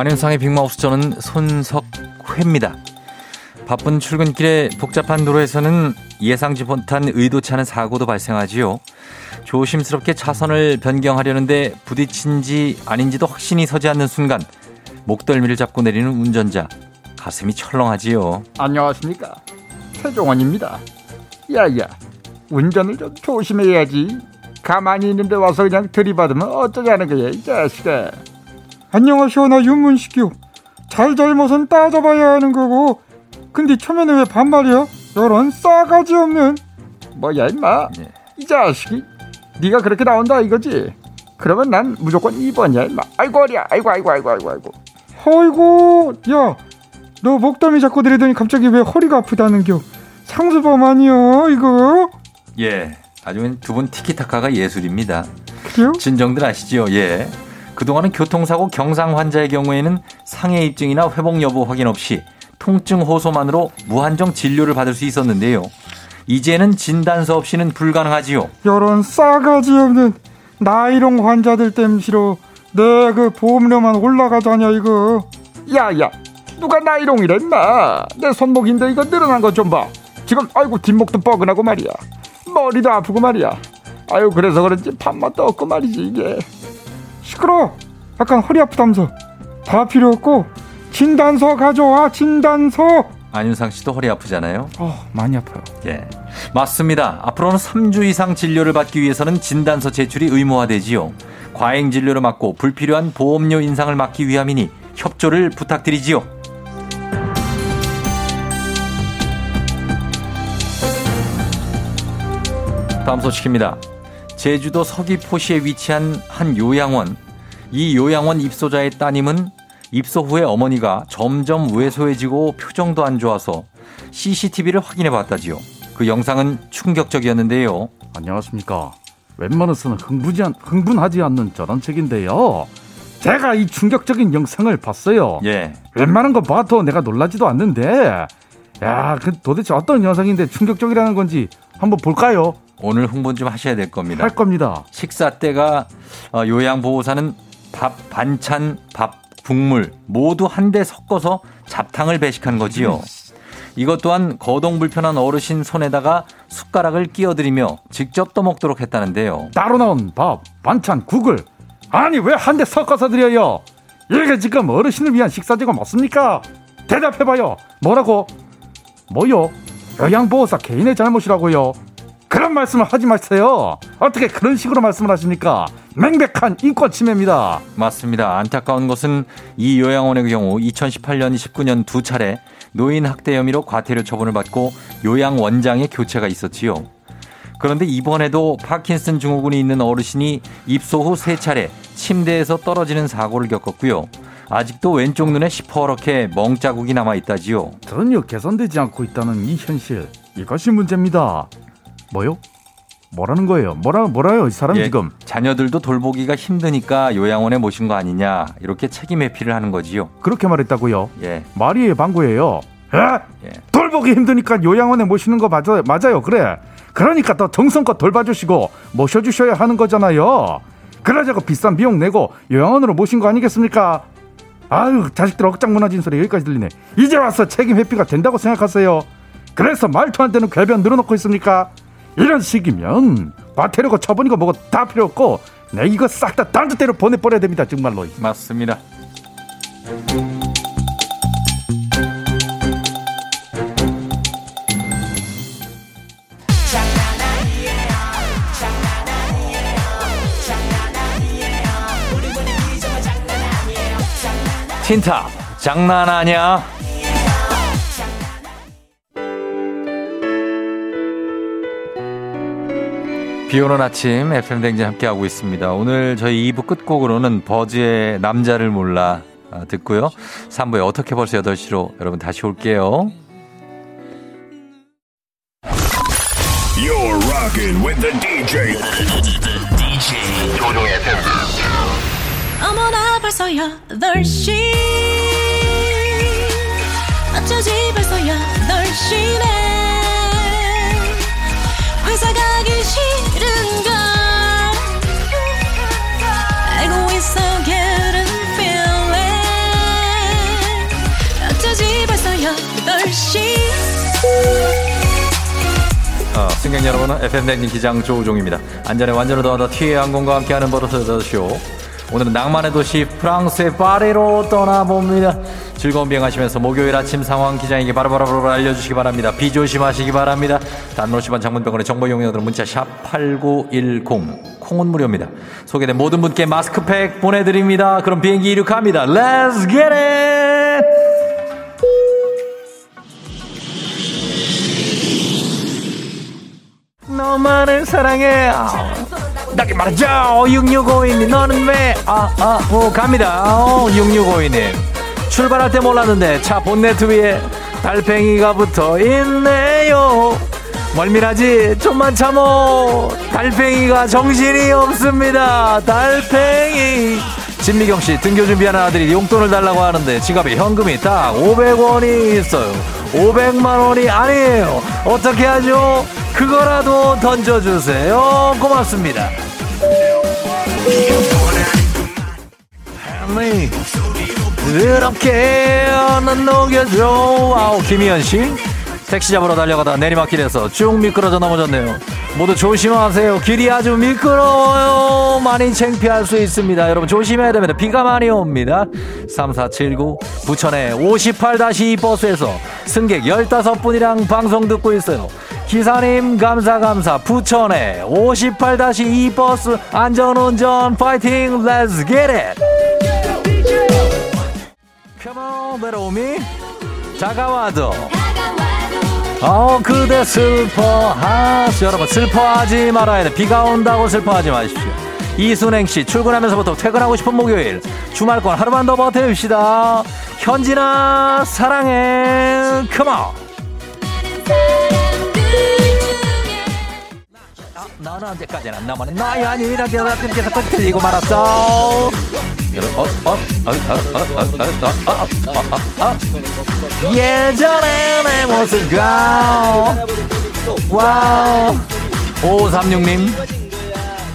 안현상의 빅마우스 저는 손석회입니다. 바쁜 출근길에 복잡한 도로에서는 예상치 못한 의도치 않은 사고도 발생하지요. 조심스럽게 차선을 변경하려는데 부딪힌지 아닌지도 확신이 서지 않는 순간 목덜미를 잡고 내리는 운전자 가슴이 철렁하지요. 안녕하십니까. 최종원입니다. 야야, 운전을 좀 조심해야지. 가만히 있는데 와서 그냥 들이받으면 어쩌자는 거야, 이 자식아. 안녕하시오, 나 윤문식이요. 잘 잘못은 따져봐야 하는 거고. 근데 초면에 왜 반말이야? 이런 싸가지 없는. 뭐야, 임마. 이 자식이. 네가 그렇게 나온다 이거지? 그러면 난 무조건 2번이야, 임마. 아이고, 어리야. 아이고, 아이고, 아이고, 아이고, 아이고. 어이구, 야. 너 목덜미 잡고 들이더니 갑자기 왜 허리가 아프다는겨? 상수범 아니여 이거? 예, 아주 두 분 티키타카가 예술입니다. 그래요? 진정들 아시죠? 예. 그동안은 교통사고 경상 환자의 경우에는 상해 입증이나 회복 여부 확인 없이 통증 호소만으로 무한정 진료를 받을 수 있었는데요. 이제는 진단서 없이는 불가능하지요. 요런 싸가지 없는 나이롱 환자들 땜시로 내 그 보험료만 올라가자냐 이거. 야야 누가 나이롱이래 임마 내 손목인데 이거 늘어난 것 좀 봐. 지금 아이고 뒷목도 뻐근하고 말이야. 머리도 아프고 말이야. 아유 그래서 그런지 밥맛도 없고 말이지 이게 시끄러 약간 허리 아프다면서 다 필요 없고 진단서 가져와 진단서 안윤상 씨도 허리 아프잖아요. 어 많이 아파요 예. 맞습니다. 앞으로는 3주 이상 진료를 받기 위해서는 진단서 제출이 의무화되지요. 과잉 진료를 막고 불필요한 보험료 인상을 막기 위함이니 협조를 부탁드리지요. 다음 소식입니다. 제주도 서귀포시에 위치한 한 요양원. 이 요양원 입소자의 따님은 입소 후에 어머니가 점점 왜소해지고 표정도 안 좋아서 CCTV를 확인해 봤다지요. 그 영상은 충격적이었는데요. 안녕하십니까. 웬만해서는 흥분하지, 않, 흥분하지 않는 저런 책인데요. 제가 이 충격적인 영상을 봤어요. 예. 웬만한 거 봐도 내가 놀라지도 않는데, 야, 그 도대체 어떤 영상인데 충격적이라는 건지 한번 볼까요? 오늘 흥분 좀 하셔야 될 겁니다. 할 겁니다. 식사 때가 어, 요양보호사는 밥, 반찬, 밥, 국물 모두 한데 섞어서 잡탕을 배식한 거지요. 이것 또한 거동 불편한 어르신 손에다가 숟가락을 끼어들이며 직접 떠먹도록 했다는데요. 따로 나온 밥, 반찬, 국을 아니 왜 한 대 섞어서 드려요? 이게 지금 어르신을 위한 식사제가 맞습니까? 대답해봐요. 뭐라고? 뭐요? 요양보호사 개인의 잘못이라고요? 그런 말씀을 하지 마세요. 어떻게 그런 식으로 말씀을 하십니까? 맹백한 인권 침해입니다. 맞습니다. 안타까운 것은 이 요양원의 경우 2018년, 19년 두 차례 노인 학대 혐의로 과태료 처분을 받고 요양 원장의 교체가 있었지요. 그런데 이번에도 파킨슨 증후군이 있는 어르신이 입소 후 세 차례 침대에서 떨어지는 사고를 겪었고요. 아직도 왼쪽 눈에 시퍼렇게 멍자국이 남아 있다지요. 전혀 개선되지 않고 있다는 이 현실 이것이 문제입니다. 뭐요? 뭐라는 거예요? 뭐라 뭐라요? 이 사람 예, 지금 자녀들도 돌보기가 힘드니까 요양원에 모신 거 아니냐 이렇게 책임 회피를 하는 거지요. 그렇게 말했다고요? 예. 말이에요, 방구예요. 예? 돌보기 힘드니까 요양원에 모시는 거 맞아, 맞아요. 그래. 그러니까 더 정성껏 돌봐주시고 모셔주셔야 하는 거잖아요. 그러자고 비싼 비용 내고 요양원으로 모신 거 아니겠습니까? 아유, 자식들 억장 무너진 소리 여기까지 들리네. 이제 와서 책임 회피가 된다고 생각하세요. 그래서 말도 안 되는 궤변 늘어놓고 있습니까? 이런 식이면 과태료고 처분이고 뭐고 다 필요 없고 내 이거 싹다딴 데로 보내버려야 됩니다. 정말로. 맞습니다. 틴탑 장난 아니야. 비 오는 아침 FM 댕진 함께하고 있습니다. 오늘 저희 2부 끝곡으로는 버즈의 남자를 몰라 아, 듣고요. 3부에 어떻게 벌써 8시로 여러분 다시 올게요. You're rocking with the DJ. DJ 조종의 팬. 어머나 벌써 8시 어쩌지 벌써 8시네 회사 가기 싫은 어, 승객 여러분은 FM 댕진 기장 조우종입니다. 안전에 완전을 더하다 티웨이 항공과 함께하는 버릇을 더쇼. 오늘은 낭만의 도시 프랑스의 파리로 떠나봅니다. 즐거운 비행하시면서 목요일 아침 상황 기장에게 바로바로 알려주시기 바랍니다. 비 조심하시기 바랍니다. 10원 장문병원의 정보 용역들은 문자 샵 8910 콩은 무료입니다. 소개된 모든 분께 마스크팩 보내드립니다. 그럼 비행기 이륙합니다. Let's get it! 너만을 사랑해. 나게 말하죠. 6652님, 너는 왜? 아, 아, 오, 갑니다. 어, 6652님. 출발할 때 몰랐는데 차 본네트 위에 달팽이가 붙어 있네요. 멀미나지? 좀만 참어. 달팽이가 정신이 없습니다. 달팽이. 진미경 씨 등교 준비하는 아들이 용돈을 달라고 하는데 지갑에 현금이 딱 500원이 있어요. 500만 원이 아니에요. 어떻게 하죠? 그거라도 던져주세요. 고맙습니다. 네. 그렇게 는 녹여줘. 아우, 김희연 씨. 택시 잡으러 달려가다 내리막길에서 쭉 미끄러져 넘어졌네요. 모두 조심하세요. 길이 아주 미끄러워요. 많이 창피할 수 있습니다. 여러분 조심해야 됩니다. 비가 많이 옵니다. 3479 부천의 58-2 버스에서 승객 15분이랑 방송 듣고 있어요. 기사님 감사 감사 부천의 58-2 버스 안전운전 파이팅 렛츠 겟 잇! Come on 내려오미 다가와도 어 그대 슬퍼하시 여러분 슬퍼하지 말아야 돼. 비가 온다고 슬퍼하지 마십시오. 이순행 씨 출근하면서부터 퇴근하고 싶은 목요일. 주말권 하루만 더 버텨봅시다. 현진아 사랑해. 컴온 너는 언제까지나 너만은 너희 아니라 내가 끊겨서 끊기고 말았어 예전에 내 모습 와우 Wow 5536님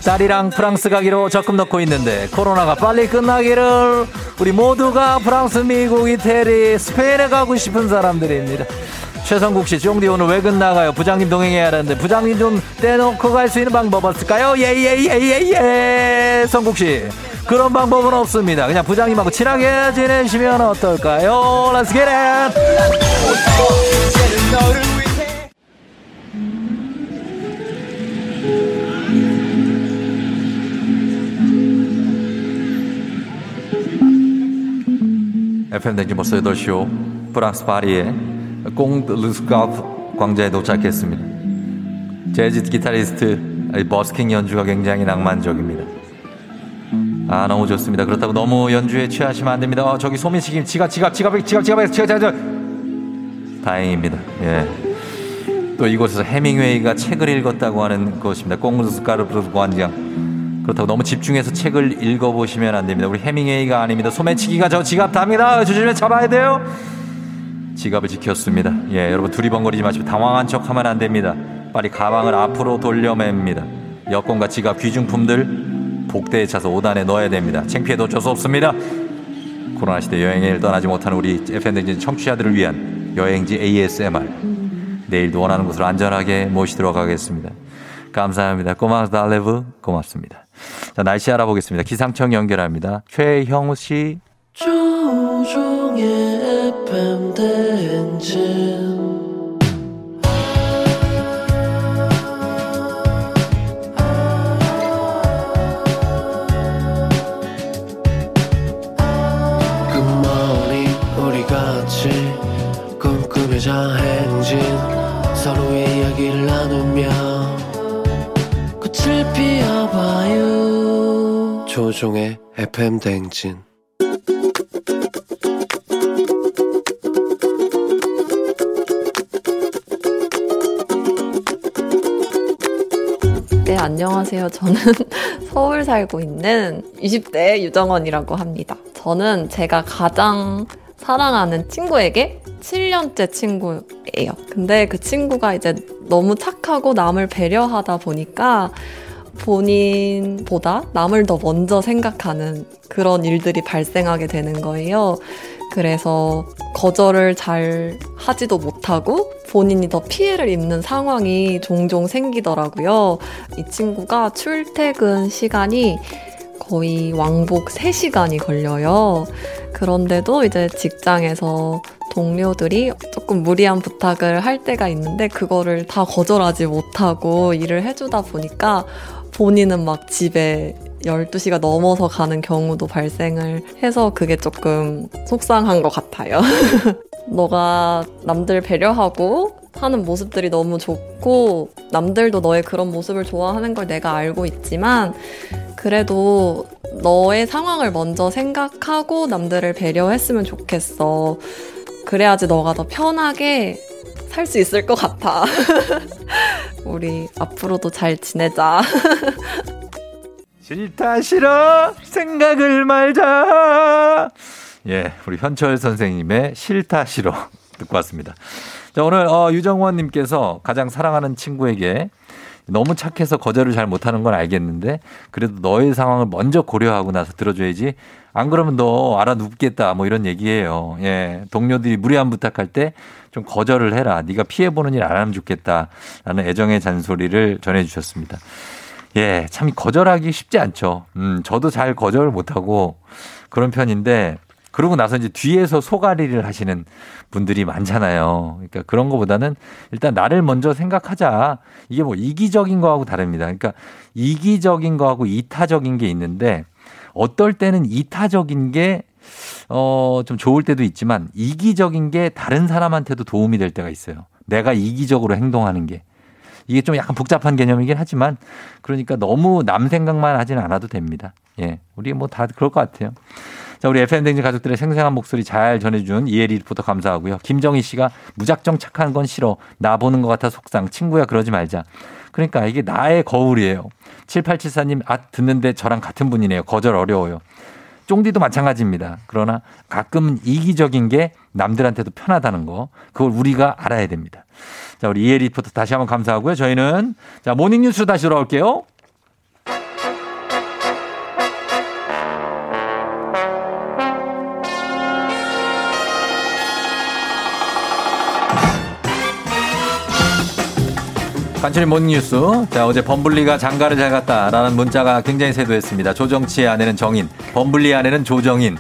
딸이랑 프랑스 가기로 적금 넣고 있는데 코로나가 빨리 끝나기를 우리 모두가 프랑스 미국 이태리 스페인에 가고 싶은 사람들입니다 최성국 씨, 쫑디 오늘 외근 나가요. 부장님 동행해야 하는데 부장님 좀 떼놓고 갈 수 있는 방법 없을까요? 예예예예예. 예, 예, 예, 성국 씨, 그런 방법은 없습니다. 그냥 부장님하고 친하게 지내시면 어떨까요? Let's get it. FM 댕지버스 8쇼 프랑스 파리의 꽁 르스카프 광장에 도착했습니다. 재즈 기타리스트 버스킹 연주가 굉장히 낭만적입니다. 아 너무 좋습니다. 그렇다고 너무 연주에 취하시면 안 됩니다. 어, 저기 소민 씨 지갑 지갑 지갑 지갑 지갑 지갑 지갑 다행입니다. 예. 또 이곳에서 해밍웨이가 책을 읽었다고 하는 곳입니다. 꽁르스카르프 광장. 그렇다고 너무 집중해서 책을 읽어보시면 안 됩니다. 우리 해밍웨이가 아닙니다. 소매치기가 저 지갑 답니다. 조심해 잡아야 돼요. 지갑을 지켰습니다. 예, 여러분 두리번거리지 마시고 당황한 척 하면 안 됩니다. 빨리 가방을 앞으로 돌려맵니다. 여권과 지갑, 귀중품들 복대에 차서 5단에 넣어야 됩니다. 창피해도 어쩔 수 없습니다. 코로나 시대 여행을 떠나지 못하는 우리 FN댕진 청취자들을 위한 여행지 ASMR. 내일도 원하는 곳으로 안전하게 모시도록 하겠습니다. 감사합니다. 꼬마 달레브 고맙습니다. 자, 날씨 알아보겠습니다. 기상청 연결합니다. 최형우 씨. 조종의 FM 대행진 조종의 FM 대행진 네, 안녕하세요. 저는 서울 살고 있는 20대 유정원이라고 합니다. 저는 제가 가장 사랑하는 친구에게 7년째 친구예요. 근데 그 친구가 이제 너무 착하고 남을 배려하다 보니까 본인보다 남을 더 먼저 생각하는 그런 일들이 발생하게 되는 거예요. 그래서 거절을 잘 하지도 못하고 본인이 더 피해를 입는 상황이 종종 생기더라고요. 이 친구가 출퇴근 시간이 거의 왕복 3시간이 걸려요. 그런데도 이제 직장에서 동료들이 조금 무리한 부탁을 할 때가 있는데 그거를 다 거절하지 못하고 일을 해주다 보니까 본인은 막 집에 12시가 넘어서 가는 경우도 발생을 해서 그게 조금 속상한 것 같아요. 너가 남들 배려하고 하는 모습들이 너무 좋고 남들도 너의 그런 모습을 좋아하는 걸 내가 알고 있지만 그래도 너의 상황을 먼저 생각하고 남들을 배려했으면 좋겠어. 그래야지 너가 더 편하게 살 수 있을 것 같아. 우리 앞으로도 잘 지내자. 싫다 싫어 생각을 말자. 예, 우리 현철 선생님의 싫다 싫어 듣고 왔습니다. 자, 오늘 어, 유정원님께서 가장 사랑하는 친구에게 너무 착해서 거절을 잘 못하는 건 알겠는데 그래도 너의 상황을 먼저 고려하고 나서 들어줘야지 안 그러면 너 알아 눕겠다 뭐 이런 얘기예요. 예. 동료들이 무리한 부탁할 때 좀 거절을 해라. 네가 피해 보는 일 안 하면 좋겠다라는 애정의 잔소리를 전해 주셨습니다. 예, 참 거절하기 쉽지 않죠. 음, 저도 잘 거절을 못 하고 그런 편인데 그러고 나서 이제 뒤에서 소가리를 하시는 분들이 많잖아요. 그러니까 그런 거보다는 일단 나를 먼저 생각하자. 이게 뭐 이기적인 거하고 다릅니다. 그러니까 이기적인 거하고 이타적인 게 있는데 어떨 때는 이타적인 게 어, 좀 좋을 때도 있지만 이기적인 게 다른 사람한테도 도움이 될 때가 있어요. 내가 이기적으로 행동하는 게. 이게 좀 약간 복잡한 개념이긴 하지만 그러니까 너무 남 생각만 하지는 않아도 됩니다. 예. 우리 뭐 다 그럴 것 같아요. 자, 우리 FM댕진 가족들의 생생한 목소리 잘 전해준 이혜리 리포터 감사하고요. 김정희 씨가 무작정 착한 건 싫어. 나 보는 것 같아 속상. 친구야 그러지 말자. 그러니까 이게 나의 거울이에요. 7874님, 아, 듣는데 저랑 같은 분이네요. 거절 어려워요. 쫑디도 마찬가지입니다. 그러나 가끔은 이기적인 게 남들한테도 편하다는 거. 그걸 우리가 알아야 됩니다. 자, 우리 이혜리 리포터 다시 한번 감사하고요. 저희는 자, 모닝뉴스로 다시 돌아올게요. 간추린 모닝뉴스. 자, 어제 범블리가 장가를 잘 갔다라는 문자가 굉장히 쇄도했습니다. 조정치의 아내는 정인, 범블리의 아내는 조정인,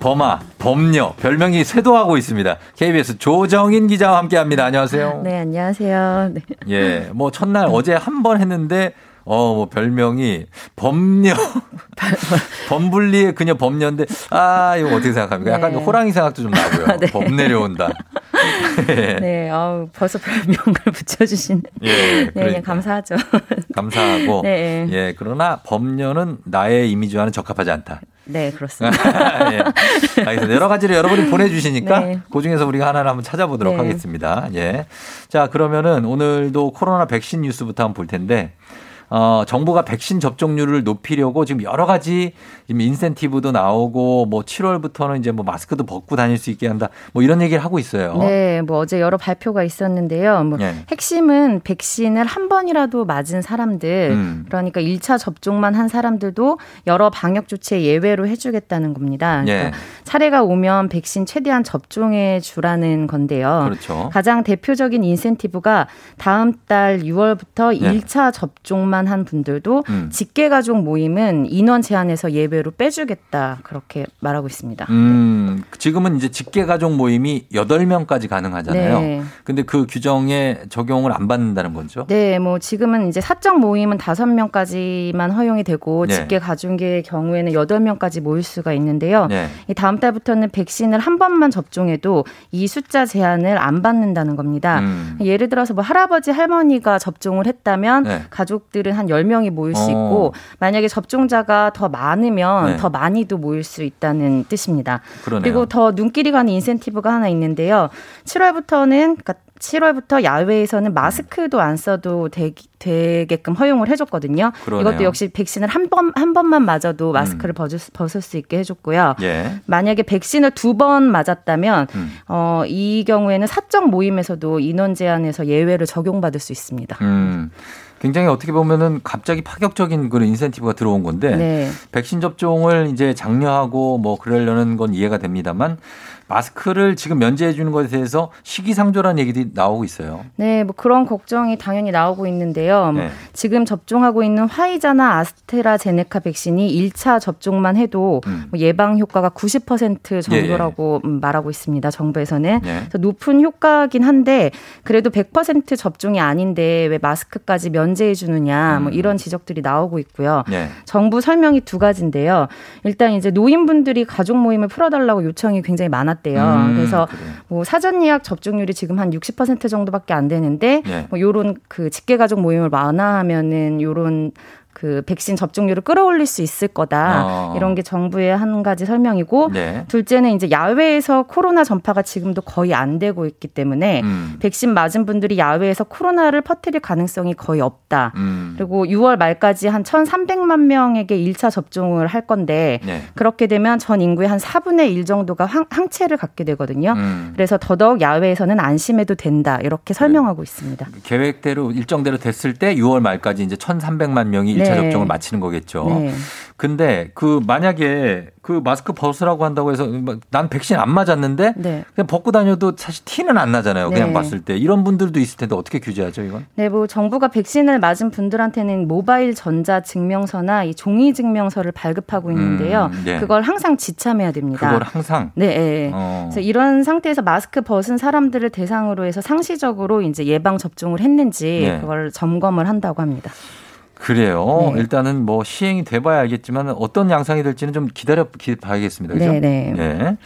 범아, 범녀, 별명이 쇄도하고 있습니다. KBS 조정인 기자와 함께 합니다. 안녕하세요. 네, 안녕하세요. 네. 예, 뭐 첫날 어제 한 번 했는데 어, 뭐 별명이 범녀. 범블리의 그녀 범녀인데 아, 이거 어떻게 생각합니까? 약간 네. 호랑이 생각도 좀 나고요. 네. 범 내려온다. 네, 아우, 벌써 별명을 붙여주신. 예, 네, 그러니까. 그냥 감사하죠. 감사하고 네. 예, 그러나 범녀는 나의 이미지와는 적합하지 않다. 네, 그렇습니다. 예. 알겠습니다. 여러 가지를 여러분이 보내주시니까 네. 그 중에서 우리가 하나를 한번 찾아보도록 네. 하겠습니다. 예. 자, 그러면은 오늘도 코로나 백신 뉴스부터 한번 볼 텐데 어, 정부가 백신 접종률을 높이려고 지금 여러 가지 지금 인센티브도 나오고 뭐 7월부터는 이제 뭐 마스크도 벗고 다닐 수 있게 한다. 뭐 이런 얘기를 하고 있어요. 네, 뭐 어제 여러 발표가 있었는데요. 뭐 예. 핵심은 백신을 한 번이라도 맞은 사람들, 음. 그러니까 1차 접종만 한 사람들도 여러 방역 조치에 예외로 해주겠다는 겁니다. 그러니까 예. 차례가 오면 백신 최대한 접종해 주라는 건데요. 그렇죠. 가장 대표적인 인센티브가 다음 달 6월부터 네. 1차 접종만 한 분들도 음. 직계 가족 모임은 인원 제한에서 예외로 빼주겠다 그렇게 말하고 있습니다. 음, 지금은 이제 직계 가족 모임이 8명까지 가능하잖아요. 네. 근데 그 규정에 적용을 안 받는다는 거죠. 네, 뭐 지금은 이제 사적 모임은 다섯 명까지만 허용이 되고 네. 직계 가족의 경우에는 여덟 명까지 모일 수가 있는데요. 네. 이 다음 달부터는 백신을 한 번만 접종해도 이 숫자 제한을 안 받는다는 겁니다. 음. 예를 들어서 뭐 할아버지 할머니가 접종을 했다면 네. 가족들 은 한 10명이 모일 수 어. 있고 만약에 접종자가 더 많으면 네. 더 많이도 모일 수 있다는 뜻입니다. 그러네요. 그리고 더 눈길이 가는 인센티브가 하나 있는데요. 7월부터는 그러니까 7월부터 야외에서는 마스크도 안 써도 되, 되게끔 허용을 해줬거든요. 그러네요. 이것도 역시 백신을 한 번 한 번만 맞아도 마스크를 벗을, 수- 벗을 수 있게 해줬고요. 예. 만약에 백신을 두 번 맞았다면 음. 어, 이 경우에는 사적 모임에서도 인원 제한에서 예외를 적용받을 수 있습니다. 음. 굉장히 어떻게 보면은 갑자기 파격적인 그런 인센티브가 들어온 건데 네. 백신 접종을 이제 장려하고 뭐 그러려는 건 이해가 됩니다만 마스크를 지금 면제해 주는 것에 대해서 시기상조라는 얘기들이 나오고 있어요. 네, 뭐 그런 걱정이 당연히 나오고 있는데요. 뭐 네. 지금 접종하고 있는 화이자나 아스트라제네카 백신이 1차 접종만 해도 음. 뭐 예방 효과가 90% 정도라고 음, 말하고 있습니다. 정부에서는. 예. 높은 효과긴 한데 그래도 100% 접종이 아닌데 왜 마스크까지 면제해 주느냐 뭐 음. 이런 지적들이 나오고 있고요. 예. 정부 설명이 두 가지인데요. 일단 이제 노인분들이 가족 모임을 풀어달라고 요청이 굉장히 많았 대요. 음, 그래서 그래요. 뭐 사전 예약 접종률이 지금 한 60% 정도밖에 안 되는데 예. 뭐 요런 그 직계 가족 모임을 완화하면은 요런 그 백신 접종률을 끌어올릴 수 있을 거다. 어. 이런 게 정부의 한 가지 설명이고 네. 둘째는 이제 야외에서 코로나 전파가 지금도 거의 안 되고 있기 때문에 음. 백신 맞은 분들이 야외에서 코로나를 퍼뜨릴 가능성이 거의 없다. 음. 그리고 6월 말까지 한 1,300만 명에게 1차 접종을 할 건데 네. 그렇게 되면 전 인구의 한 4분의 1 정도가 항, 항체를 갖게 되거든요. 음. 그래서 더더욱 야외에서는 안심해도 된다. 이렇게 설명하고 있습니다. 계획대로 일정대로 됐을 때 6월 말까지 이제 1,300만 명이 1차 네. 접종을 마치는 거겠죠. 네. 근데 그 만약에 그 마스크 벗으라고 한다고 해서 뭐난 백신 안 맞았는데 네. 그냥 벗고 다녀도 사실 티는 안 나잖아요. 그냥 네. 봤을 때 이런 분들도 있을 텐데 어떻게 규제하죠 이건? 네, 뭐 정부가 백신을 맞은 분들한테는 모바일 전자 증명서나 이 종이 증명서를 발급하고 있는데요. 음, 네. 그걸 항상 지참해야 됩니다. 그걸 항상 네, 네. 어. 그래서 이런 상태에서 마스크 벗은 사람들을 대상으로 해서 상시적으로 이제 예방 접종을 했는지 네. 그걸 점검을 한다고 합니다. 그래요. 네. 일단은 뭐 시행이 돼봐야 알겠지만 어떤 양상이 될지는 좀 기다려 기- 봐야겠습니다. 그죠? 네, 네. 네.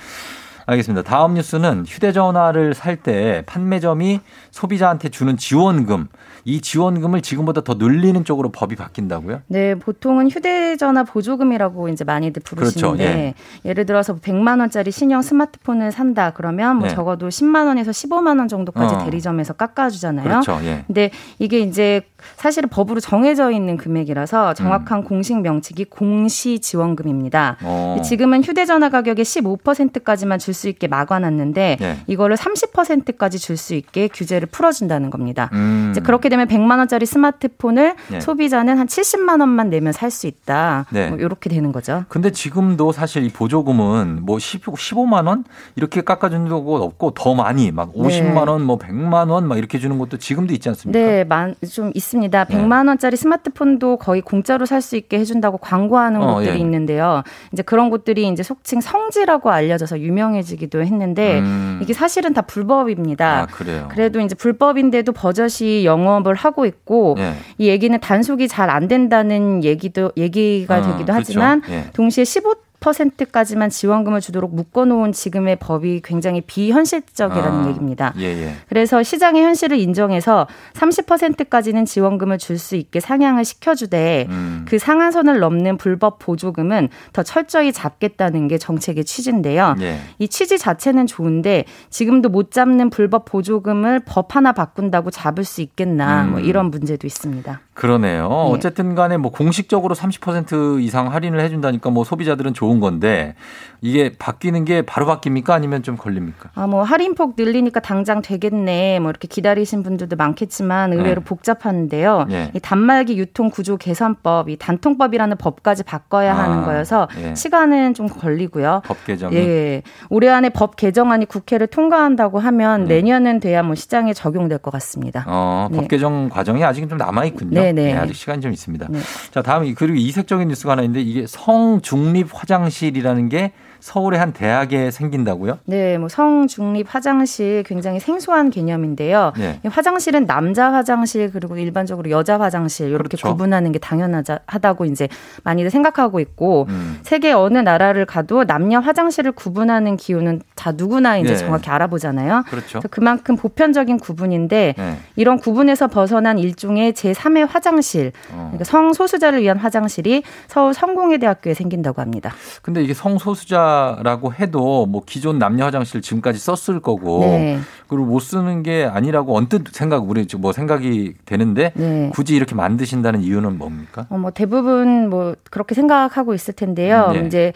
알겠습니다. 다음 뉴스는 휴대전화를 살 때 판매점이 소비자한테 주는 지원금, 이 지원금을 지금보다 더 늘리는 쪽으로 법이 바뀐다고요? 네, 보통은 휴대전화 보조금이라고 이제 많이들 부르시는데 그렇죠, 예. 예를 들어서 100만 원짜리 신형 스마트폰을 산다 그러면 뭐 네. 적어도 10만 원에서 15만 원 정도까지 어. 대리점에서 깎아주잖아요. 그렇죠, 예. 근데 이게 이제 사실은 법으로 정해져 있는 금액이라서 정확한 공식 명칭이 공시 지원금입니다. 음. 어. 지금은 휴대전화 가격의 15%까지만 줄 수 있게 막아놨는데 네. 이거를 30%까지 줄 수 있게 규제를 풀어준다는 겁니다. 음. 이제 그렇게 되면 100만 원짜리 스마트폰을 네. 소비자는 한 70만 원만 내면 살 수 있다. 네. 뭐 이렇게 되는 거죠. 근데 지금도 사실 이 보조금은 뭐 10, 15만 원 이렇게 깎아 주는 거 없고 더 많이 막 50만 원, 뭐 100만 원 막 이렇게 주는 것도 지금도 있지 않습니까? 네, 만, 좀 있습니다. 네. 100만 원짜리 스마트폰도 거의 공짜로 살 수 있게 해 준다고 광고하는 어, 곳들이 예. 있는데요. 이제 그런 곳들이 이제 속칭 성지라고 알려져서 유명해지기도 했는데 음. 이게 사실은 다 불법입니다. 아, 그래요. 그래도 이제 불법인데도 버젓이 영업 을 하고 있고 예. 이 얘기는 단속이 잘 안 된다는 얘기도 얘기가 어, 되기도 그렇죠. 하지만 예. 동시에 15 퍼센트까지만 지원금을 주도록 묶어놓은 지금의 법이 굉장히 비현실적이라는 아, 얘기입니다. 예, 예. 그래서 시장의 현실을 인정해서 30%까지는 지원금을 줄 수 있게 상향을 시켜주되 음. 그 상한선을 넘는 불법 보조금은 더 철저히 잡겠다는 게 정책의 취지인데요. 예. 이 취지 자체는 좋은데 지금도 못 잡는 불법 보조금을 법 하나 바꾼다고 잡을 수 있겠나 뭐 음. 이런 문제도 있습니다. 그러네요. 네. 어쨌든 간에 뭐 공식적으로 30% 이상 할인을 해준다니까 뭐 소비자들은 좋은 건데 이게 바뀌는 게 바로 바뀝니까? 아니면 좀 걸립니까? 아, 뭐, 할인폭 늘리니까 당장 되겠네. 뭐, 이렇게 기다리신 분들도 많겠지만 의외로 네. 복잡한데요. 예. 이 단말기 유통 구조 개선법, 이 단통법이라는 법까지 바꿔야 아, 하는 거여서 예. 시간은 좀 걸리고요. 법 개정이. 예. 올해 안에 법 개정안이 국회를 통과한다고 하면 네. 내년은 돼야 뭐 시장에 적용될 것 같습니다. 어, 네. 법 개정 과정이 아직은 좀 남아 있군요. 네, 네. 아직 시간이 좀 있습니다. 네. 자, 다음 그리고 이색적인 뉴스가 하나 있는데 이게 성중립 화장실이라는 게 서울의 한 대학에 생긴다고요? 네, 뭐 성중립 화장실 굉장히 생소한 개념인데요. 네. 이 화장실은 남자 화장실 그리고 일반적으로 여자 화장실 이렇게 그렇죠. 구분하는 게 당연하다고 이제 많이들 생각하고 있고 음. 세계 어느 나라를 가도 남녀 화장실을 구분하는 기호는 다 누구나 이제 네. 정확히 알아보잖아요. 그렇죠. 그만큼 보편적인 구분인데 네. 이런 구분에서 벗어난 일종의 제3의 화장실, 어. 그러니까 성소수자를 위한 화장실이 서울 성공회대학교에 생긴다고 합니다. 근데 이게 성소수자 라고 해도 뭐 기존 남녀 화장실 지금까지 썼을 거고 네. 그리고 못 쓰는 게 아니라고 언뜻 생각 우리 뭐 생각이 되는데 네. 굳이 이렇게 만드신다는 이유는 뭡니까? 어, 뭐 대부분 뭐 그렇게 생각하고 있을 텐데요. 네. 이제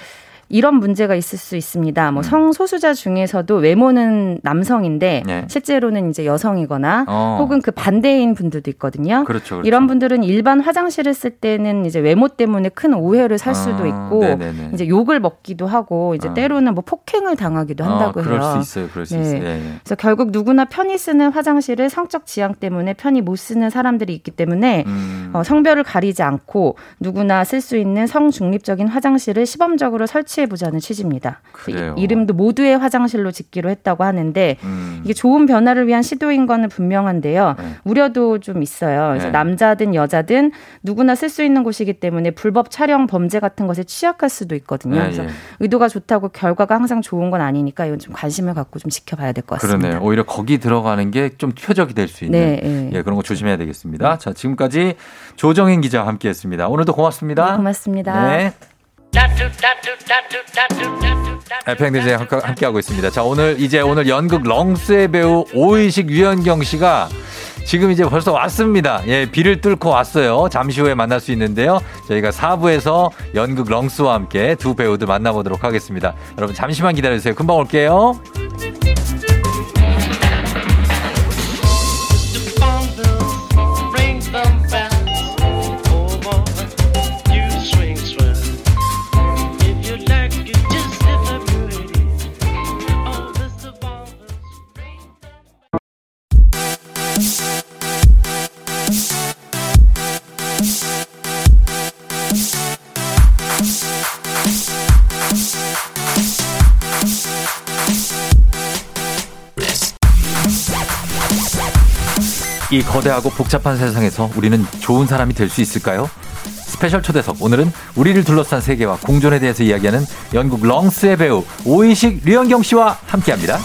이런 문제가 있을 수 있습니다. 음. 뭐 성소수자 중에서도 외모는 남성인데 네. 실제로는 이제 여성이거나 어. 혹은 그 반대인 분들도 있거든요. 그렇죠, 그렇죠. 이런 분들은 일반 화장실을 쓸 때는 이제 외모 때문에 큰 오해를 살 수도 아, 있고 네네네. 이제 욕을 먹기도 하고 이제 아. 때로는 뭐 폭행을 당하기도 한다고 어, 해요. 그럴 수 있어요. 그럴 수 네. 있어요. 예, 예. 그래서 결국 누구나 편히 쓰는 화장실을 성적 지향 때문에 편히 못 쓰는 사람들이 있기 때문에 음. 어, 성별을 가리지 않고 누구나 쓸 수 있는 성중립적인 화장실을 시범적으로 설치 해 설치해보자는 취지입니다. 그래요. 이- 이름도 모두의 화장실로 짓기로 했다고 하는데 음. 이게 좋은 변화를 위한 시도인 거는 분명한데요. 우려도 좀 있어요. 그래서 네. 남자든 여자든 누구나 쓸 수 있는 곳이기 때문에 불법 촬영 범죄 같은 것에 취약할 수도 있거든요. 네, 그래서 예. 의도가 좋다고 결과가 항상 좋은 건 아니니까 이건 좀 관심을 갖고 좀 지켜봐야 될 것 같습니다. 그러네요. 오히려 거기 들어가는 게 좀 표적이 될 수 있는 네, 예. 예, 그런 거 조심해야 되겠습니다. 자, 지금까지 조정인 기자와 함께 했습니다. 오늘도 고맙습니다. 네, 고맙습니다. 네. 에팽대제 함께 하고 있습니다. 자, 오늘 이제 오늘 연극 렁스의 배우 오이식 유현경 씨가 지금 이제 벌써 왔습니다. 예, 비를 뚫고 왔어요. 잠시 후에 만날 수 있는데요. 저희가 4부에서 연극 렁스와 함께 두 배우들 만나보도록 하겠습니다. 여러분 잠시만 기다려주세요. 금방 올게요. 이 거대하고 복잡한 세상에서 우리는 좋은 사람이 될 수 있을까요? 스페셜 초대석 오늘은 우리를 둘러싼 세계와 공존에 대해서 이야기하는 연극 렁스의 배우 오의식 류현경 씨와 함께합니다.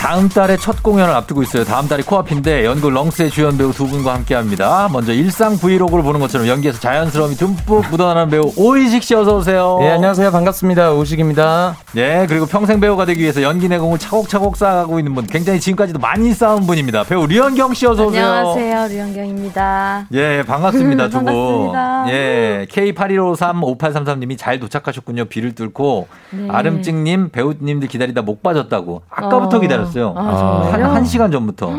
다음 달에 첫 공연을 앞두고 있어요. 다음 달이 코앞인데 연극 렁스의 주연 배우 두 분과 함께합니다. 먼저 일상 브이로그를 보는 것처럼 연기에서 자연스러움이 듬뿍 묻어나는 배우 오의식 씨 어서 오세요. 네, 안녕하세요. 반갑습니다. 오의식입니다. 네, 그리고 평생 배우가 되기 위해서 연기 내공을 차곡차곡 쌓아가고 있는 분, 굉장히 지금까지도 많이 쌓은 분입니다. 배우 류현경 씨 어서 오세요. 안녕하세요. 류현경입니다. 예, 반갑습니다, 두 분. 반갑습니다. 예, K81535833님이 잘 도착하셨군요. 비를 뚫고. 네. 아름찡님, 배우님들 기다리다 목 빠졌다고. 아까부터 어. 기다렸어요. 아, 정말요? 한, 한 시간 전부터.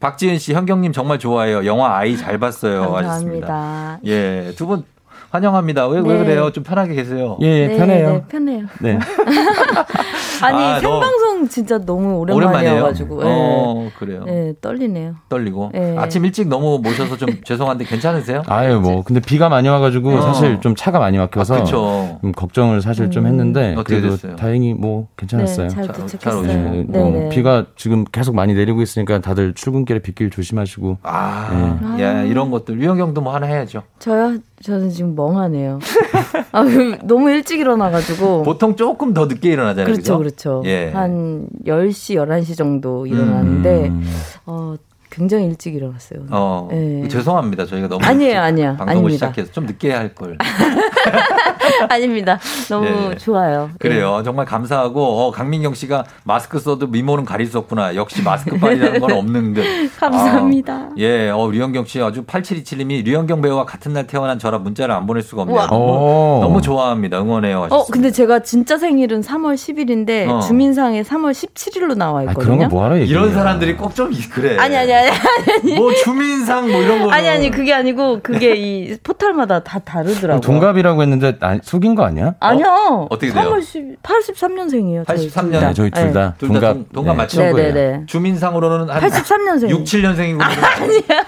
박지은 씨, 현경님 정말 좋아해요. 영화 아이 잘 봤어요. 하셨습니다. 감사합니다. 예, 두 분 환영합니다. 왜, 왜 네. 그래요? 좀 편하게 계세요. 예, 네, 편해요. 네, 편해요. 네. 아니 아, 너- 생방송 진짜 너무 오랜만이에요? 오랜만이어가지고 네. 어, 그래요. 네, 떨리네요. 떨리고. 네. 아침 일찍 너무 모셔서 좀 죄송한데 괜찮으세요? 아유, 뭐. 근데 비가 많이 와가지고 어. 사실 좀 차가 많이 막혀서 아, 걱정을 사실 좀 음. 했는데 어떻게 그래도 됐어요? 다행히 뭐 괜찮았어요. 네, 잘잘 도착했어요. 오시고. 뭐 네. 비가 지금 계속 많이 내리고 있으니까 다들 출근길에 빗길 조심하시고. 아, 네. 예, 이런 것들. 유영경도 뭐 하나 해야죠. 저요? 저는 지금 멍하네요. 아, 그 너무 일찍 일어나가지고. 보통 조금 더 늦게 일어나잖아요. 그렇죠, 그죠? 그렇죠. 예. 한 10시, 11시 정도 일어났는데, 음. 어, 굉장히 일찍 일어났어요. 어, 네. 죄송합니다. 저희가 너무 아니에요, 일찍 아니에요. 방송을 아닙니다. 시작해서 좀 늦게 할 걸. 아닙니다. 너무 예. 좋아요. 그래요. 정말 감사하고 어, 강민경 씨가 마스크 써도 미모는 가릴 수 없구나. 역시 마스크빨이라는 건 없는 듯. 감사합니다. 아, 예, 어, 류현경 씨 아주 8727님이 류현경 배우와 같은 날 태어난 저라 문자를 안 보낼 수가 없네요. 너무, 오. 너무 좋아합니다. 응원해요. 어, 하셨습니다. 근데 제가 진짜 생일은 3월 10일인데, 어. 주민상에 3월 17일로 나와 아, 있거든요. 그런 거 뭐하러 얘기해요? 이런 사람들이 꼭 좀 그래. 아니, 아니, 아니, 아니. 뭐 주민상 뭐 이런 거. 아니, 아니, 그게 아니고, 그게 이 포털마다 다 다르더라고요. 동갑이라고 했는데 아, 속인 거 아니야? 아니요. 어 떻게 돼요? 3월 10, 83년생이에요. 83년. 네, 저희 둘 다 둘 다 동갑. 동갑 네, 맞죠? 네, 네, 네. 주민상으로는 한 83년생. 6, 7년생이고. 아니야.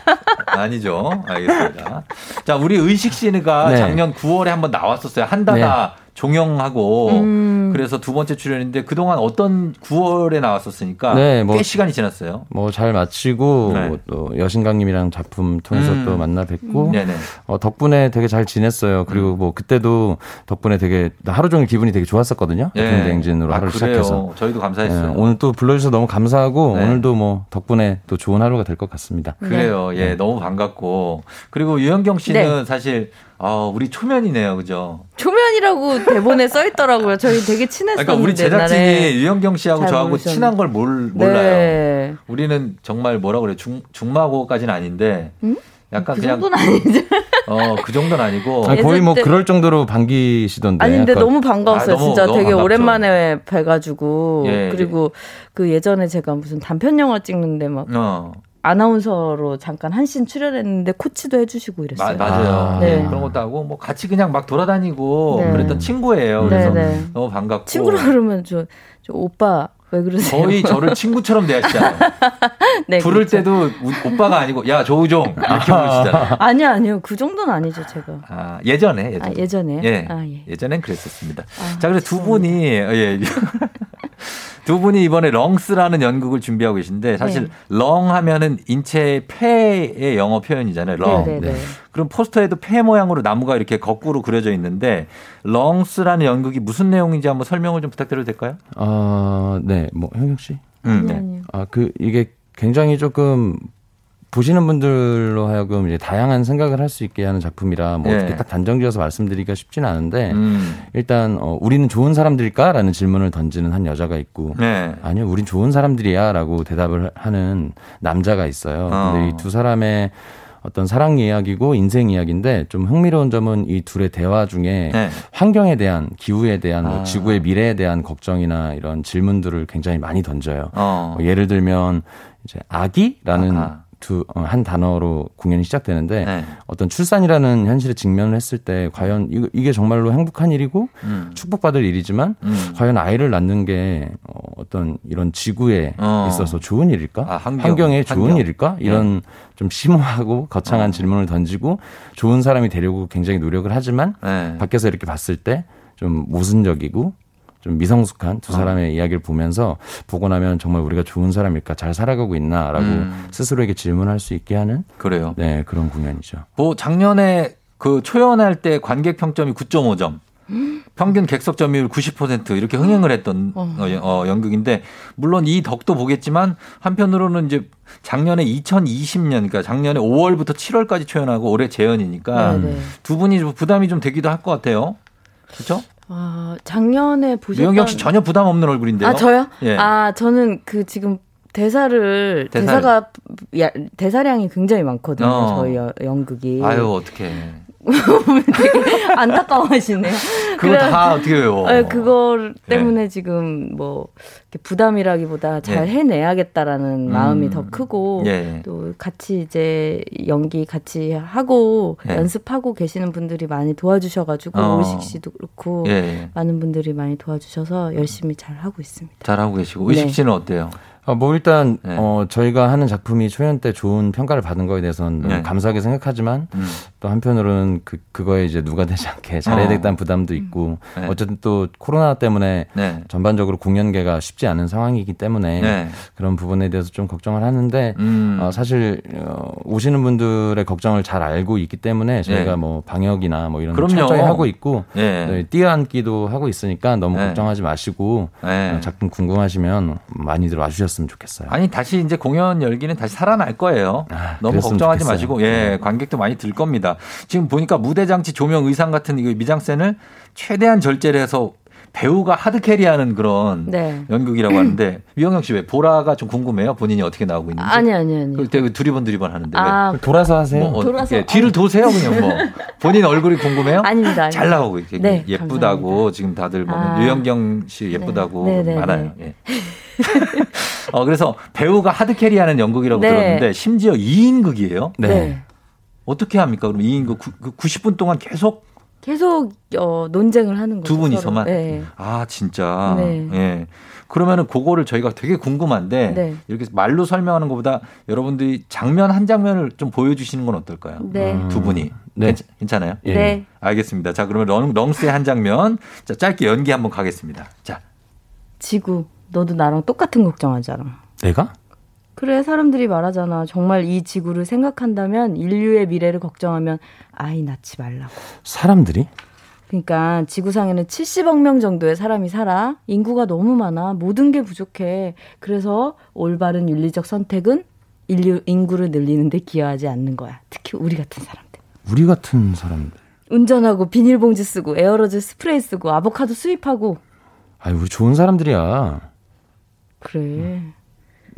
아니죠. 알겠습니다. 자, 우리 의식 씨가 네. 작년 9월에 한번 나왔었어요. 한다다 종영하고. 음. 그래서 두 번째 출연인데 그동안 어떤 9월에 나왔었으니까 네, 뭐- 꽤 시간이 지났어요. 뭐 잘 마치고 네. 뭐 또 여신강님이랑 작품 통해서 음. 또 만나 뵙고 네네. 어, 덕분에 되게 잘 지냈어요. 그리고 음. 뭐 그때도 덕분에 되게 하루 종일 기분이 되게 좋았었거든요. 예. FM 대행진으로 아, 하루를 그래요. 시작해서. 저희도 감사했어요. 예, 오늘 또 불러주셔서 너무 감사하고 네. 오늘도 뭐 덕분에 또 좋은 하루가 될 것 같습니다. 그래요. 예, 네. 너무 반갑고. 그리고 유현경 씨는 사실 어, 우리 초면이네요. 그죠? 초면이라고 대본에 써 있더라고요. 저희 되게 친했었는데. 그러니까 우리 제작진이 옛날에. 유현경 씨하고 잘 저하고 모르셨는데. 친한 걸 몰, 몰라요. 네. 우리는 정말 뭐라 그래 중 중마고까지는 아닌데 음? 약간 그 그냥 정도는 아니죠. 어 그 정도는 아니고 아니, 거의 뭐 그럴 정도로 반기시던데. 아니 근데 아까 너무 반가웠어요. 아, 너무- 진짜 너무 되게 반갑죠. 오랜만에 뵈 가지고 예, 그리고 그 예전에 제가 무슨 단편 영화 찍는데 막 어 아나운서로 잠깐 한 씬 출연했는데 코치도 해주시고 마, 이랬어요. 맞아요. 아, 예, 네. 그런 것도 하고 뭐 같이 그냥 막 돌아다니고 네. 그랬던 친구예요. 네, 그래서 네. 너무 반갑고 친구라 그러면 저, 저 오빠 왜 그러세요? 거의 저를 친구처럼 대하시잖아요. 네, 부를 그렇죠. 때도 우- 오빠가 아니고 야 조우종 이렇게 부르시잖아요. 아니요, 아니요. 그 정도는 아니죠, 제가. 아, 예전에 예전에 아, 예전에요? 예, 아, 예. 예전엔 그랬었습니다. 자 그래서 두 분이 예. 두 분이 이번에 렁스라는 연극을 준비하고 계신데 사실 네. 렁 하면은 인체 폐의 영어 표현이잖아요. 렁. 네, 네, 네. 그럼 포스터에도 폐 모양으로 나무가 이렇게 거꾸로 그려져 있는데 렁스라는 연극이 무슨 내용인지 한번 설명을 좀 부탁드려도 될까요? 어, 네, 뭐 형영 씨. 음, 네. 아니요. 아, 그 이게 굉장히 조금 보시는 분들로 하여금 이제 다양한 생각을 할 수 있게 하는 작품이라 뭐 예. 어떻게 딱 단정지어서 말씀드리기가 쉽지는 않은데 음. 일단 어, 우리는 좋은 사람들일까라는 질문을 던지는 한 여자가 있고 네. 아니요, 우린 좋은 사람들이야라고 대답을 하는 남자가 있어요. 어. 근데 이 두 사람의 어떤 사랑 이야기고 인생 이야기인데 좀 흥미로운 점은 이 둘의 대화 중에 네. 환경에 대한 기후에 대한 뭐 아. 지구의 미래에 대한 걱정이나 이런 질문들을 굉장히 많이 던져요. 어. 뭐 예를 들면 이제 아기라는 아하. 두 한 단어로 공연이 시작되는데 네. 어떤 출산이라는 현실에 직면을 했을 때 과연 이거- 이게 정말로 행복한 일이고 음. 축복받을 일이지만 음. 과연 아이를 낳는 게 어, 어떤 이런 지구에 어. 있어서 좋은 일일까? 아, 환경, 에 좋은. 네. 일일까? 이런 좀 심오하고 거창한 어. 질문을 던지고 좋은 사람이 되려고 굉장히 노력을 하지만 네. 밖에서 이렇게 봤을 때 좀 모순적이고 좀 미성숙한 어. 두 사람의 이야기를 보면서 보고 나면 정말 우리가 좋은 사람일까 잘 살아가고 있나라고 음. 스스로에게 질문할 수 있게 하는 그래요. 네 그런 공연이죠. 뭐 작년에 그 초연할 때 관객 평점이 9.5점. 평균 객석 점유율 90% 이렇게 흥행을 했던 어, 어, 연극인데 물론 이 덕도 보겠지만 한편으로는 이제 작년에 2020년 그러니까 작년에 5월부터 7월까지 초연하고 올해 재연이니까 네, 네. 두 분이 좀 부담이 좀 되기도 할 것 같아요. 그렇죠? 아, 작년에 보셨던 유영경 씨 전혀 부담 없는 얼굴인데요. 아, 저요? 예. 아, 저는 그 지금 대사를 대사가 야, 대사량이 굉장히 많거든요. 어. 저희 여- 연극이. 아유 어떻게 되게 안타까워하시네요. 그거 그래- 다 어떻게 외워? 네, 그거 때문에 지금 뭐 부담이라기보다 잘 예. 해내야겠다라는 음. 마음이 더 크고 예. 또 같이 이제 연기 같이 하고 예. 연습하고 계시는 분들이 많이 도와주셔가지고 어. 오식 씨도 그렇고 예, 예. 많은 분들이 많이 도와주셔서 열심히 잘 하고 있습니다. 잘 하고 계시고 의식 네. 씨는 어때요? 아, 뭐 일단 네. 어 저희가 하는 작품이 초연 때 좋은 평가를 받은 거에 대해서는 네. 감사하게 생각하지만 음. 또 한편으로는 그 그거에 이제 누가 되지 않게 잘해야 어. 되겠다는 부담도 있고 네. 어쨌든 또 코로나 때문에 네. 전반적으로 공연계가 쉽지 않은 상황이기 때문에 네. 그런 부분에 대해서 좀 걱정을 하는데 음. 어, 사실 어, 오시는 분들의 걱정을 잘 알고 있기 때문에 저희가 네. 뭐 방역이나 뭐 이런 거 그럼요. 철저히 하고 있고 예. 네, 뛰어앉기도 하고 있으니까 너무 네. 걱정하지 마시고 네. 어, 작품 궁금하시면 많이들 와주셨 으면 좋겠어요. 아니 다시 이제 공연 열기는 다시 살아날 거예요. 너무 그랬으면 걱정하지 좋겠어요. 마시고 예 관객도 많이 들 겁니다. 지금 보니까 무대 장치 조명 의상 같은 이거 미장센을 최대한 절제를 해서 배우가 하드캐리하는 그런 네. 연극이라고 하는데 유영혁 씨 왜 보라가 좀 궁금해요? 본인이 어떻게 나오고 있는지. 아니 아니 아니. 그때 두리번 두리번 하는데 왜? 아, 돌아서 하세요. 뭐 어떻게 돌아서- 뒤를 도세요 그냥 뭐 본인 얼굴이 궁금해요? 아닙니다, 아닙니다. 잘 나오고 이렇게 네, 예쁘다고 지금 다들 뭐 아. 유영경 씨 예쁘다고 네, 네, 네, 많아요. 예. 어 그래서 배우가 하드캐리하는 연극이라고 네. 들었는데 심지어 2인극이에요. 네. 네. 어떻게 합니까? 그럼 2인극 구- 그 90분 동안 계속 계속 어, 논쟁을 하는 거죠. 두 분이서만. 네. 아 진짜. 네. 예. 그러면은 그거를 저희가 되게 궁금한데 네. 이렇게 말로 설명하는 것보다 여러분들이 장면 한 장면을 좀 보여주시는 건 어떨까요? 네. 두 분이 네. 괜찮- 괜찮아요? 예. 네. 알겠습니다. 자 그러면 렁, 렁스의 한 장면 자 짧게 연기 한번 가겠습니다. 자 지구, 너도 나랑 똑같은 걱정하잖아. 내가? 그래, 사람들이 말하잖아. 정말 이 지구를 생각한다면 인류의 미래를 걱정하면 아이 낳지 말라고. 사람들이? 그러니까 지구상에는 70억 명 정도의 사람이 살아. 인구가 너무 많아. 모든 게 부족해. 그래서 올바른 윤리적 선택은 인류 인구를 늘리는 데 기여하지 않는 거야. 특히 우리 같은 사람들. 우리 같은 사람들. 운전하고 비닐봉지 쓰고 에어로졸 스프레이 쓰고 아보카도 수입하고 아니 우리 좋은 사람들이야. 그래.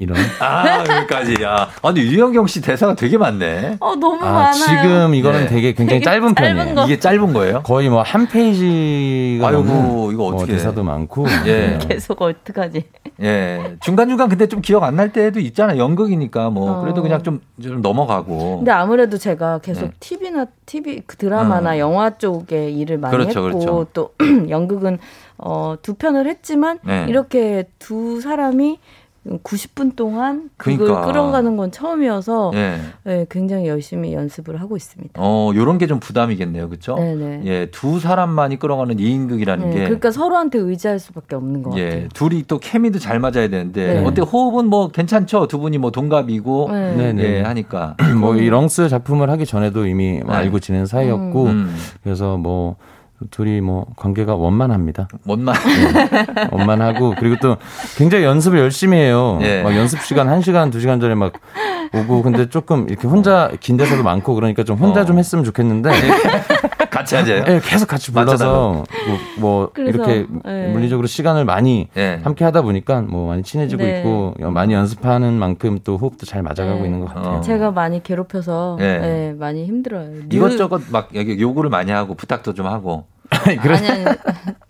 이런. 아, 여기까지. 야. 아니, 유영경 씨 대사가 되게 많네. 어 너무 아, 많아요. 지금 이거는 네. 되게 굉장히 되게 짧은 짧은 편이에요. 거. 이게 짧은 거예요? 거의 뭐 한 페이지가 아이고, 넘는 이거 뭐 어떻게 대사도 많고. 예. 네. 계속 어떡하지? 예. 중간중간 근데 좀 기억 안 날 때도 있잖아. 연극이니까 뭐. 어. 그래도 그냥 좀, 좀 넘어가고. 근데 아무래도 제가 계속 네. TV나 TV 그 드라마나 어. 영화 쪽에 일을 많이 그렇죠, 했고 그렇죠. 또 연극은 어, 두 편을 했지만 네. 이렇게 두 사람이 90분 동안 그걸 그러니까. 끌어가는 건 처음이어서 예. 네, 굉장히 열심히 연습을 하고 있습니다. 어, 요런 게 좀 부담이겠네요. 그쵸? 네네. 예, 두 사람만이 끌어가는 2인극이라는 네, 게. 그러니까 서로한테 의지할 수밖에 없는 것 같아요. 예, 둘이 또 케미도 잘 맞아야 되는데 네. 어때 호흡은 뭐 괜찮죠? 두 분이 뭐 동갑이고 네. 예, 하니까 뭐 이 렁스 작품을 하기 전에도 이미 뭐 네. 알고 지낸 사이였고 음. 그래서 뭐 둘이 뭐 관계가 원만합니다. 원만 네, 원만하고 그리고 또 굉장히 연습을 열심히 해요. 예. 막 연습 시간 1시간, 2시간 전에 막 오고 근데 조금 이렇게 혼자 긴 데서도 많고 그러니까 좀 혼자 어. 좀 했으면 좋겠는데 같이 하자요. 예, 계속 같이 불러서 뭐, 뭐 그래서, 이렇게 예. 물리적으로 시간을 많이 예. 함께 하다 보니까 뭐 많이 친해지고 네. 있고 많이 연습하는 만큼 또 호흡도 잘 맞아가고 네. 있는 것 같아요. 어. 제가 많이 괴롭혀서 예. 네, 많이 힘들어요. 이것저것 막 여기 요구를 많이 하고 부탁도 좀 하고. 아니 아니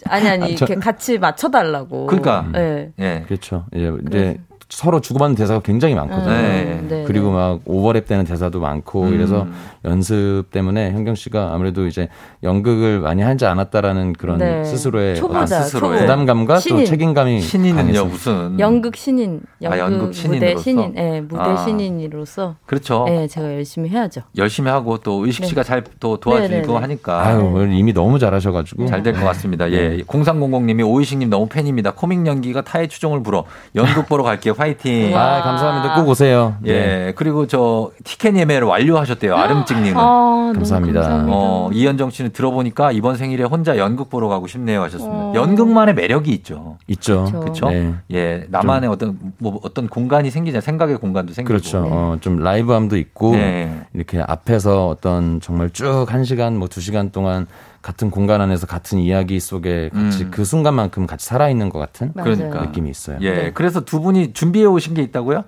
아니, 아니 아, 저- 이렇게 같이 맞춰달라고. 그러니까. 네. 예. 그렇죠. 이제, 이제 서로 주고받는 대사가 굉장히 많거든요. 네. 네, 그리고 막 오버랩 되는 대사도 많고 음. 이래서 연습 때문에 현경 씨가 아무래도 이제 연극을 많이 하지 않았다라는 그런 네. 스스로의 초보자, 어떤 스스로의. 부담감과 또 신인. 책임감이 신인은요. 무슨 연극 신인, 연극, 아, 연극 무대? 신인, 예, 무대 아. 신인으로서 그렇죠. 예, 제가 열심히 해야죠. 열심히 하고 또 의식 네. 씨가 잘 또 도와주고 네. 하니까 아유 이미 너무 잘하셔가지고 잘 될 것 같습니다. 예. 0300님이 오이식님 너무 팬입니다. 코믹 연기가 타의 추종을 불어 연극 보러 갈게요. 화이팅. 아 감사합니다. 꼭 오세요. 예. 네. 그리고 저 티켓 예매를 완료하셨대요. 아름찍님은. 아, 너무 감사합니다. 감사합니다. 어, 이현정 씨는 들어보니까 이번 생일에 혼자 연극 보러 가고 싶네요 하셨습니다. 어. 연극만의 매력이 있죠. 있죠. 그쵸. 그렇죠? 네. 예, 나만의 어떤 뭐 어떤 공간이 생기잖아요. 생각의 공간도 생기고. 그렇죠. 어, 좀 라이브함도 있고 네. 이렇게 앞에서 어떤 정말 쭉 한 시간 뭐 두 시간 동안 같은 공간 안에서 같은 이야기 속에 같이 음. 그 순간만큼 같이 살아있는 것 같은 맞아요. 그러니까. 느낌이 있어요. 예, 네. 그래서 두 분이 준비해 오신 게 있다고요?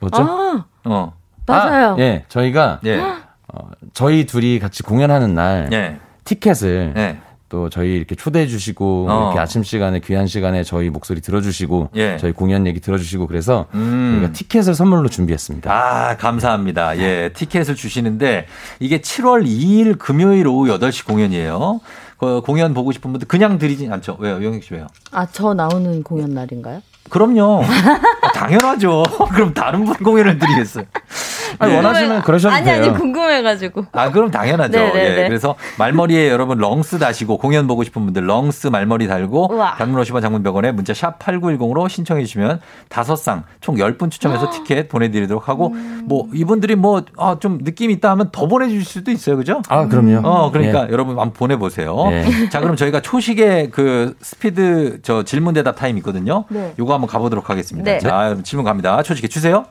뭐죠? 아, 어, 맞아요. 아, 예, 저희가 예, 어, 저희 둘이 같이 공연하는 날 예, 티켓을 예, 또 저희 이렇게 초대해 주시고 어. 이렇게 아침 시간에 귀한 시간에 저희 목소리 들어주시고 예. 저희 공연 얘기 들어주시고 그래서 음. 저희가 티켓을 선물로 준비했습니다. 아, 감사합니다. 예, 티켓을 주시는데 이게 7월 2일 금요일 오후 8시 공연이에요. 그 공연 보고 싶은 분들 그냥 드리진 않죠. 왜요? 영익 씨 왜요? 아, 저 나오는 공연 날인가요? 그럼요. 아, 당연하죠. 그럼 다른 분 공연을 드리겠어요. 아니, 예. 원하시면 그러셔도 아니 돼요. 아니 궁금해가지고. 아, 그럼 당연하죠. 네네네. 예, 그래서 말머리에 여러분 렁스 다시고 공연 보고 싶은 분들 렁스 말머리 달고. 단문 50원 장문 100원에 문자 샵 8910으로 신청해 주시면 다섯 쌍 총 10분 추첨해서 티켓 보내드리도록 하고 뭐 이분들이 뭐 좀 느낌 있다 하면 더 보내주실 수도 있어요. 그죠? 아, 그럼요. 어, 그러니까 예. 여러분 한번 보내보세요. 예. 자, 그럼 저희가 초대석에 그 스피드 저 질문 대답 타임 있거든요. 네. 요거 한번 가보도록 하겠습니다. 네. 자, 질문 갑니다. 초시계 주세요.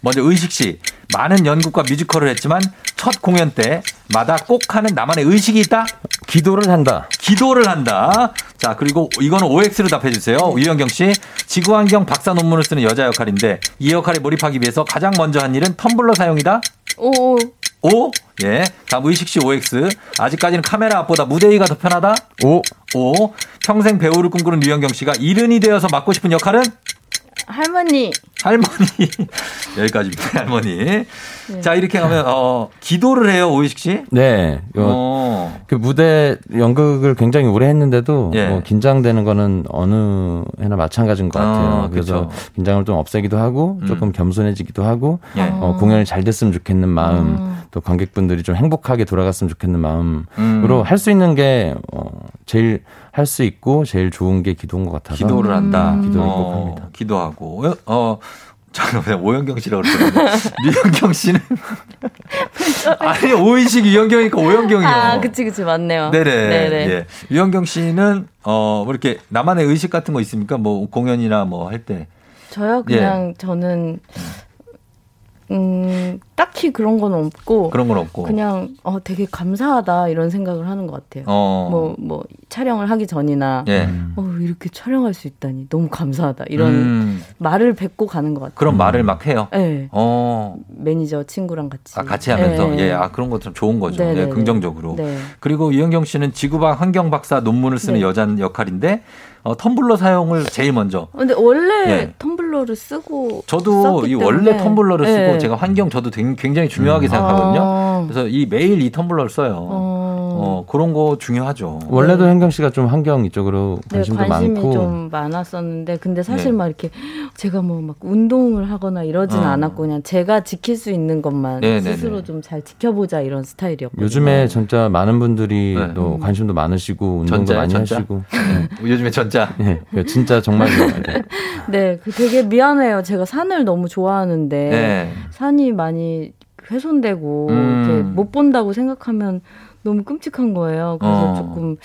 먼저 의식 씨. 많은 연극과 뮤지컬을 했지만 첫 공연 때마다 꼭 하는 나만의 의식이 있다? 기도를 한다. 기도를 한다. 자, 그리고 이거는 OX로 답해 주세요. 유영경 씨. 지구환경 박사 논문을 쓰는 여자 역할인데 이 역할에 몰입하기 위해서 가장 먼저 한 일은 텀블러 사용이다? 오, O. 예. 다음 의식 씨 OX. 아직까지는 카메라 앞보다 무대 위가 더 편하다? 오. O. 평생 배우를 꿈꾸는 유영경 씨가 이른이 되어서 맡고 싶은 역할은? 할머니. 할머니. 여기까지입니다. 할머니. 자, 이렇게 하면, 어, 기도를 해요, 오이식 씨? 네. 요- 어. 그 무대 연극을 굉장히 오래 했는데도 예. 뭐 긴장되는 거는 어느 해나 마찬가지인 것 같아요. 아, 그래서 그쵸. 긴장을 좀 없애기도 하고 음. 조금 겸손해지기도 하고 예. 어, 공연이 잘 됐으면 좋겠는 마음 또 관객분들이 좀 행복하게 돌아갔으면 좋겠는 마음으로 음. 할수 있는 게 어, 제일 할 수 있고 제일 좋은 게 기도인 것 같아서 기도를 한다. 기도를 어, 꼭 합니다. 기도하고. 어, 어 잠깐만요. 오영경 씨라고 그러더라고요. 유영경 씨는. 아니, 오이식 유영경이니까 오영경이요. 아, 그치 그치 맞네요. 네네. 네네. 예. 유영경 씨는, 어, 뭐 이렇게 나만의 의식 같은 거 있습니까? 뭐 공연이나 뭐 할 때. 저요 예. 그냥 저는 음 딱히 그런 건 없고 그런 건 없고. 그냥 어 되게 감사하다 이런 생각을 하는 것 같아요. 어. 뭐뭐 촬영을 하기 전이나 예. 어 이렇게 촬영할 수 있다니 너무 감사하다 이런 음, 말을 뱉고 가는 것 같아요. 그런 말을 막 해요. 네. 어. 매니저 친구랑 같이. 아, 같이 하면서 네. 예, 아 그런 것좀 좋은 거죠. 네, 예, 네, 긍정적으로. 네. 그리고 유영경 씨는 지구방 환경 박사 논문을 쓰는 네. 여자 역할인데 어, 텀블러 사용을 제일 먼저. 근데 원래 예. 텀블러를 쓰고 저도 썼기 이 원래 때문에. 텀블러를 쓰고 네. 제가 환경 저도 굉장히 중요하게 생각하거든요. 아. 그래서 이 매일 이 텀블러를 써요. 어. 어, 그런 거 중요하죠. 원래도 현경 씨가 좀 환경 이쪽으로 네, 관심도 관심이 많고 좀 많았었는데 근데 사실 네. 막 이렇게 제가 뭐 막 운동을 하거나 이러진 어. 않았고 그냥 제가 지킬 수 있는 것만 네, 네, 스스로 네. 좀잘 지켜보자 이런 스타일이었거든요. 요즘에 진짜 많은 분들이 네. 또 관심도 많으시고 운동도 전자요, 많이 전자? 하시고 요즘에 전자. 네, 진짜 정말 네, 그 되게 미안해요. 제가 산을 너무 좋아하는데 네. 산이 많이 훼손되고 음. 못 본다고 생각하면 너무 끔찍한 거예요. 그래서 어. 조금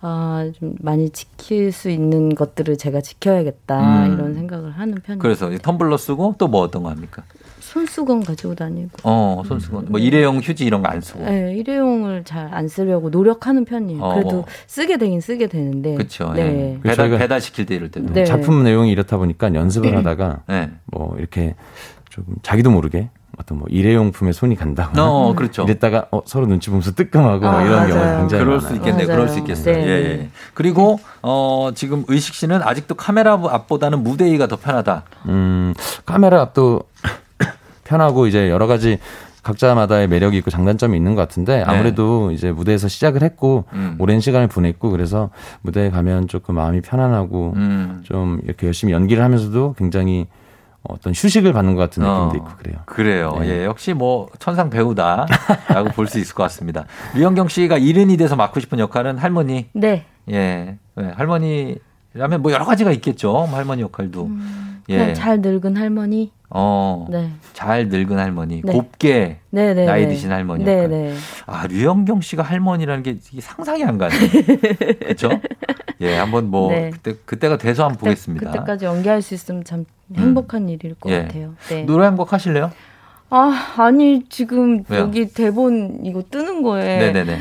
아, 좀 많이 지킬 수 있는 것들을 제가 지켜야겠다 음. 이런 생각을 하는 편이에요. 그래서 이 텀블러 쓰고 또 뭐 어떤 거 합니까? 손수건 가지고 다니고. 어, 손수건. 뭐 일회용 휴지 이런 거 안 쓰고. 네, 일회용을 잘 안 쓰려고 노력하는 편이에요. 어. 그래도 쓰게 되긴 쓰게 되는데. 그렇죠. 네. 예. 배달 배달 시킬 때 이럴 때도. 네. 작품 내용이 이렇다 보니까 연습을 하다가 네. 뭐 이렇게 조금 자기도 모르게 어떤 뭐 일회용품에 손이 간다거나 어, 그렇죠. 이랬다가 어, 서로 눈치 보면서 뜨끔하고 아, 이런 맞아요. 경우가 굉장히 그럴 많아요. 수 있겠네요. 그럴 수 있겠어요. 네. 예, 예. 그리고 어 지금 의식 씨는 아직도 카메라 앞보다는 무대 위가 더 편하다. 음, 카메라 앞도 편하고 이제 여러 가지 각자마다의 매력이 있고 장단점이 있는 것 같은데 아무래도 이제 무대에서 시작을 했고 네. 음. 오랜 시간을 보냈고 그래서 무대에 가면 조금 마음이 편안하고 음. 좀 이렇게 열심히 연기를 하면서도 굉장히 어떤 휴식을 받는 것 같은 느낌도 어, 있고 그래요. 그래요. 네. 예, 역시 뭐 천상 배우다라고 볼 수 있을 것 같습니다. 류현경 씨가 이른이 돼서 맡고 싶은 역할은 할머니. 네. 예, 네, 할머니라면 뭐 여러 가지가 있겠죠. 뭐 할머니 역할도. 그냥 예. 잘 늙은 할머니. 어. 네. 잘 늙은 할머니, 네. 곱게 네, 네, 나이 네. 드신 할머니. 네. 아, 류현경 씨가 할머니라는 게 상상이 안 가네. 그렇죠? 예, 한번 뭐 네. 그때 그때가 돼서 한번 보겠습니다. 그때까지 연기할 수 있으면 참 행복한 일일 것 예. 같아요. 네. 노래 한 곡 하실래요? 아, 아니 지금 왜요? 여기 대본 이거 뜨는 거에 네네네.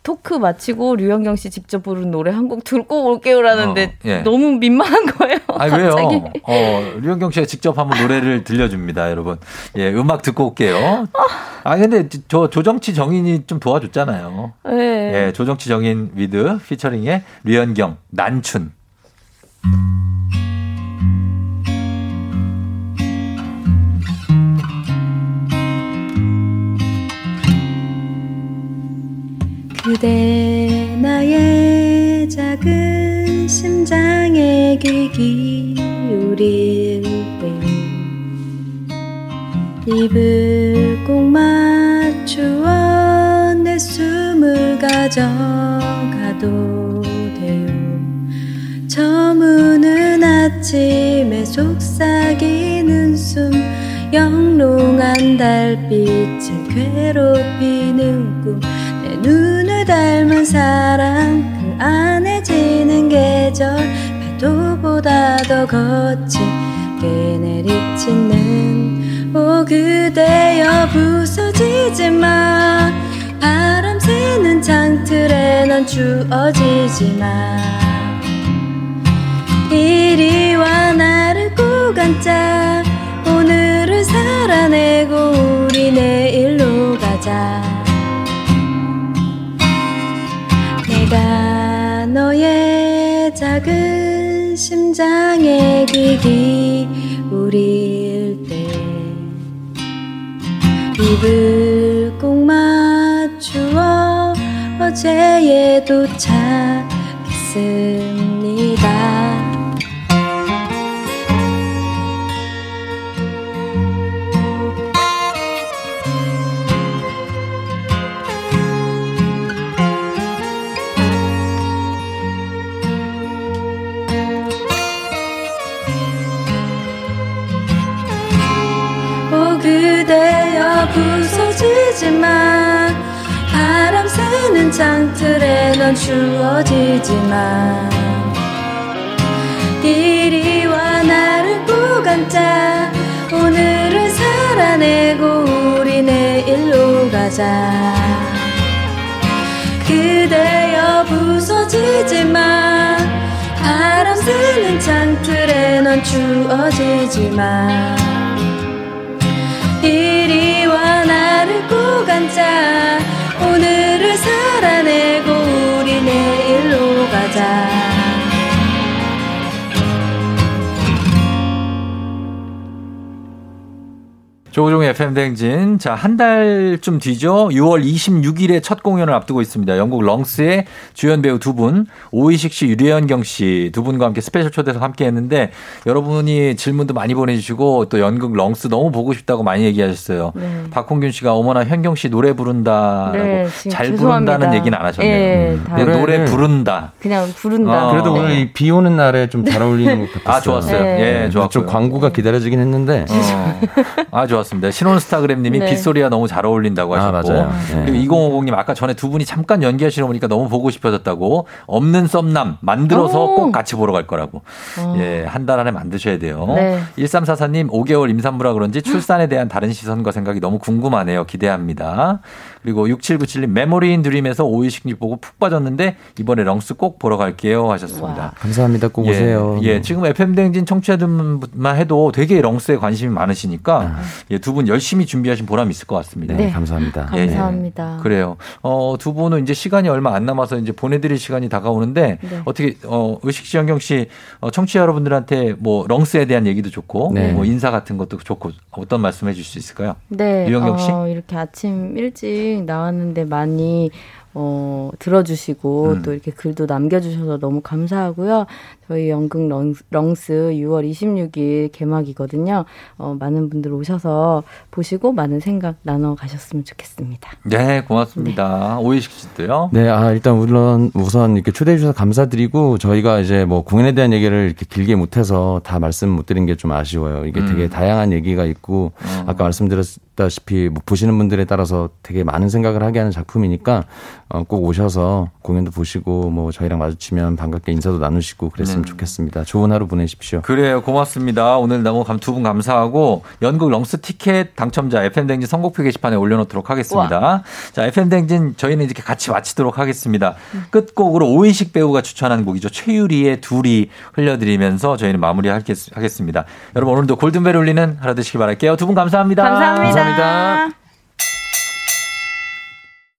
이 토크 마치고 류현경 씨 직접 부른 노래 한 곡 듣고 올게요라는데 어, 예. 너무 민망한 거예요. 아 왜요? 어, 류현경 씨가 직접 한번 노래를 들려줍니다, 여러분. 예, 음악 듣고 올게요. 아 근데 저 조정치 정인이 좀 도와줬잖아요. 네. 예, 조정치 정인 위드 피처링의 류현경 난춘. 그대 나의 작은 심장에 귀 기울일 때 입을 꼭 맞추어 내 숨을 가져가도 돼요. 저무는 아침에 속삭이는 숨 영롱한 달빛을 괴롭히는 꿈. 내 눈을 닮은 사랑 그 안에 지는 계절. 파도보다 더 거칠게 내리치는. 오 그대여 부서지지 마. 바람 새는 창틀에 넌 주어지지 마. 이리 와 나를 꼭 앉자 작은 심장에 귀 기울일 때 입을 꼭 맞추어 어제에 도착했습 새는 창틀에 넌 주어지지 마 이리 와 나를 꼭 앉자. 오늘을 살아내고 우리 내일로 가자. 그대여 부서지지 마 바람 새는 창틀에 넌 주어지지 마 이리 와 나를 꼭 안자 오늘을 살아내고 조우종의 FM 대행진. 자, 한 달쯤 뒤죠. 6월 26일에 첫 공연을 앞두고 있습니다. 연극 렁스의 주연 배우 두 분, 오의식 씨, 류현경 씨 두 분과 함께 스페셜 초대석 함께 했는데 여러분이 질문도 많이 보내주시고 또 연극 렁스 너무 보고 싶다고 많이 얘기하셨어요. 네. 박홍균 씨가 어머나 현경 씨 노래 부른다라고 네, 잘 죄송합니다. 부른다는 얘기는 안 하셨네요. 예, 음. 다 네, 노래 노래를- 부른다. 그냥 부른다. 어. 그래도 네. 오늘 이 비 오는 날에 좀 잘 어울리는 것 같았어요. 아, 좋았어요. 네. 예, 좋았고요. 좀 광고가 기다려지긴 했는데 어. 아, 좋았 습니다. 신혼스타그램님이 네. 빗소리가 너무 잘 어울린다고 아, 하셨고. 맞아요. 네. 그리고 2050님 아까 전에 두 분이 잠깐 연기하시는 거 보니까 너무 보고 싶어졌다고. 없는 썸남 만들어서 오. 꼭 같이 보러 갈 거라고. 어. 예, 한 달 안에 만드셔야 돼요. 네. 1344님 5개월 임산부라 그런지 출산에 대한 다른 시선과 생각이 너무 궁금하네요. 기대합니다. 그리고 6797님 메모리인 드림에서 오이식님 보고 푹 빠졌는데 이번에 렁스 꼭 보러 갈게요 하셨습니다. 감사합니다. 꼭 예, 오세요. 예, 지금 FM 댕진 청취자들만 해도 되게 렁스에 관심이 많으시니까 예, 두 분 열심히 준비하신 보람이 있을 것 같습니다. 네, 감사합니다. 예, 예. 감사합니다. 그래요. 어, 두 분은 이제 시간이 얼마 안 남아서 이제 보내드릴 시간이 다가오는데 네. 어떻게 어, 의식 씨, 영경 씨, 어, 청취자 여러분들한테 뭐 렁스에 대한 얘기도 좋고 네. 뭐 인사 같은 것도 좋고 어떤 말씀해 주실 수 있을까요? 네, 유영경 씨? 어, 이렇게 아침 일찍 나왔는데 많이 어, 들어주시고 음. 또 이렇게 글도 남겨주셔서 너무 감사하고요. 저희 연극 렁스, 렁스 6월 26일 개막이거든요. 어, 많은 분들 오셔서 보시고 많은 생각 나눠 가셨으면 좋겠습니다. 네, 고맙습니다. 오이식 씨도요. 네, 아, 일단 물론 우선 이렇게 초대해 주셔서 감사드리고 저희가 이제 뭐 공연에 대한 얘기를 이렇게 길게 못해서 다 말씀 못 드린 게 좀 아쉬워요. 이게 음. 되게 다양한 얘기가 있고 어. 아까 말씀드렸다시피 뭐 보시는 분들에 따라서 되게 많은 생각을 하게 하는 작품이니까 어, 꼭 오셔서 공연도 보시고 뭐 저희랑 마주치면 반갑게 인사도 나누시고 그랬으면 음. 좋겠습니다. 좋은 하루 보내십시오. 그래요. 고맙습니다. 오늘 너무 두 분 감사하고 연극 렁스 티켓 당첨자 FM댕진 선곡표 게시판에 올려놓도록 하겠습니다. 자, FM댕진 저희는 이렇게 같이 마치도록 하겠습니다. 끝곡으로 오이식 배우가 추천한 곡이죠. 최유리의 둘이 흘려드리면서 저희는 마무리하겠습니다. 여러분 오늘도 골든벨 울리는 하루 되시길 바랄게요. 두 분 감사합니다. 감사합니다. 감사합니다.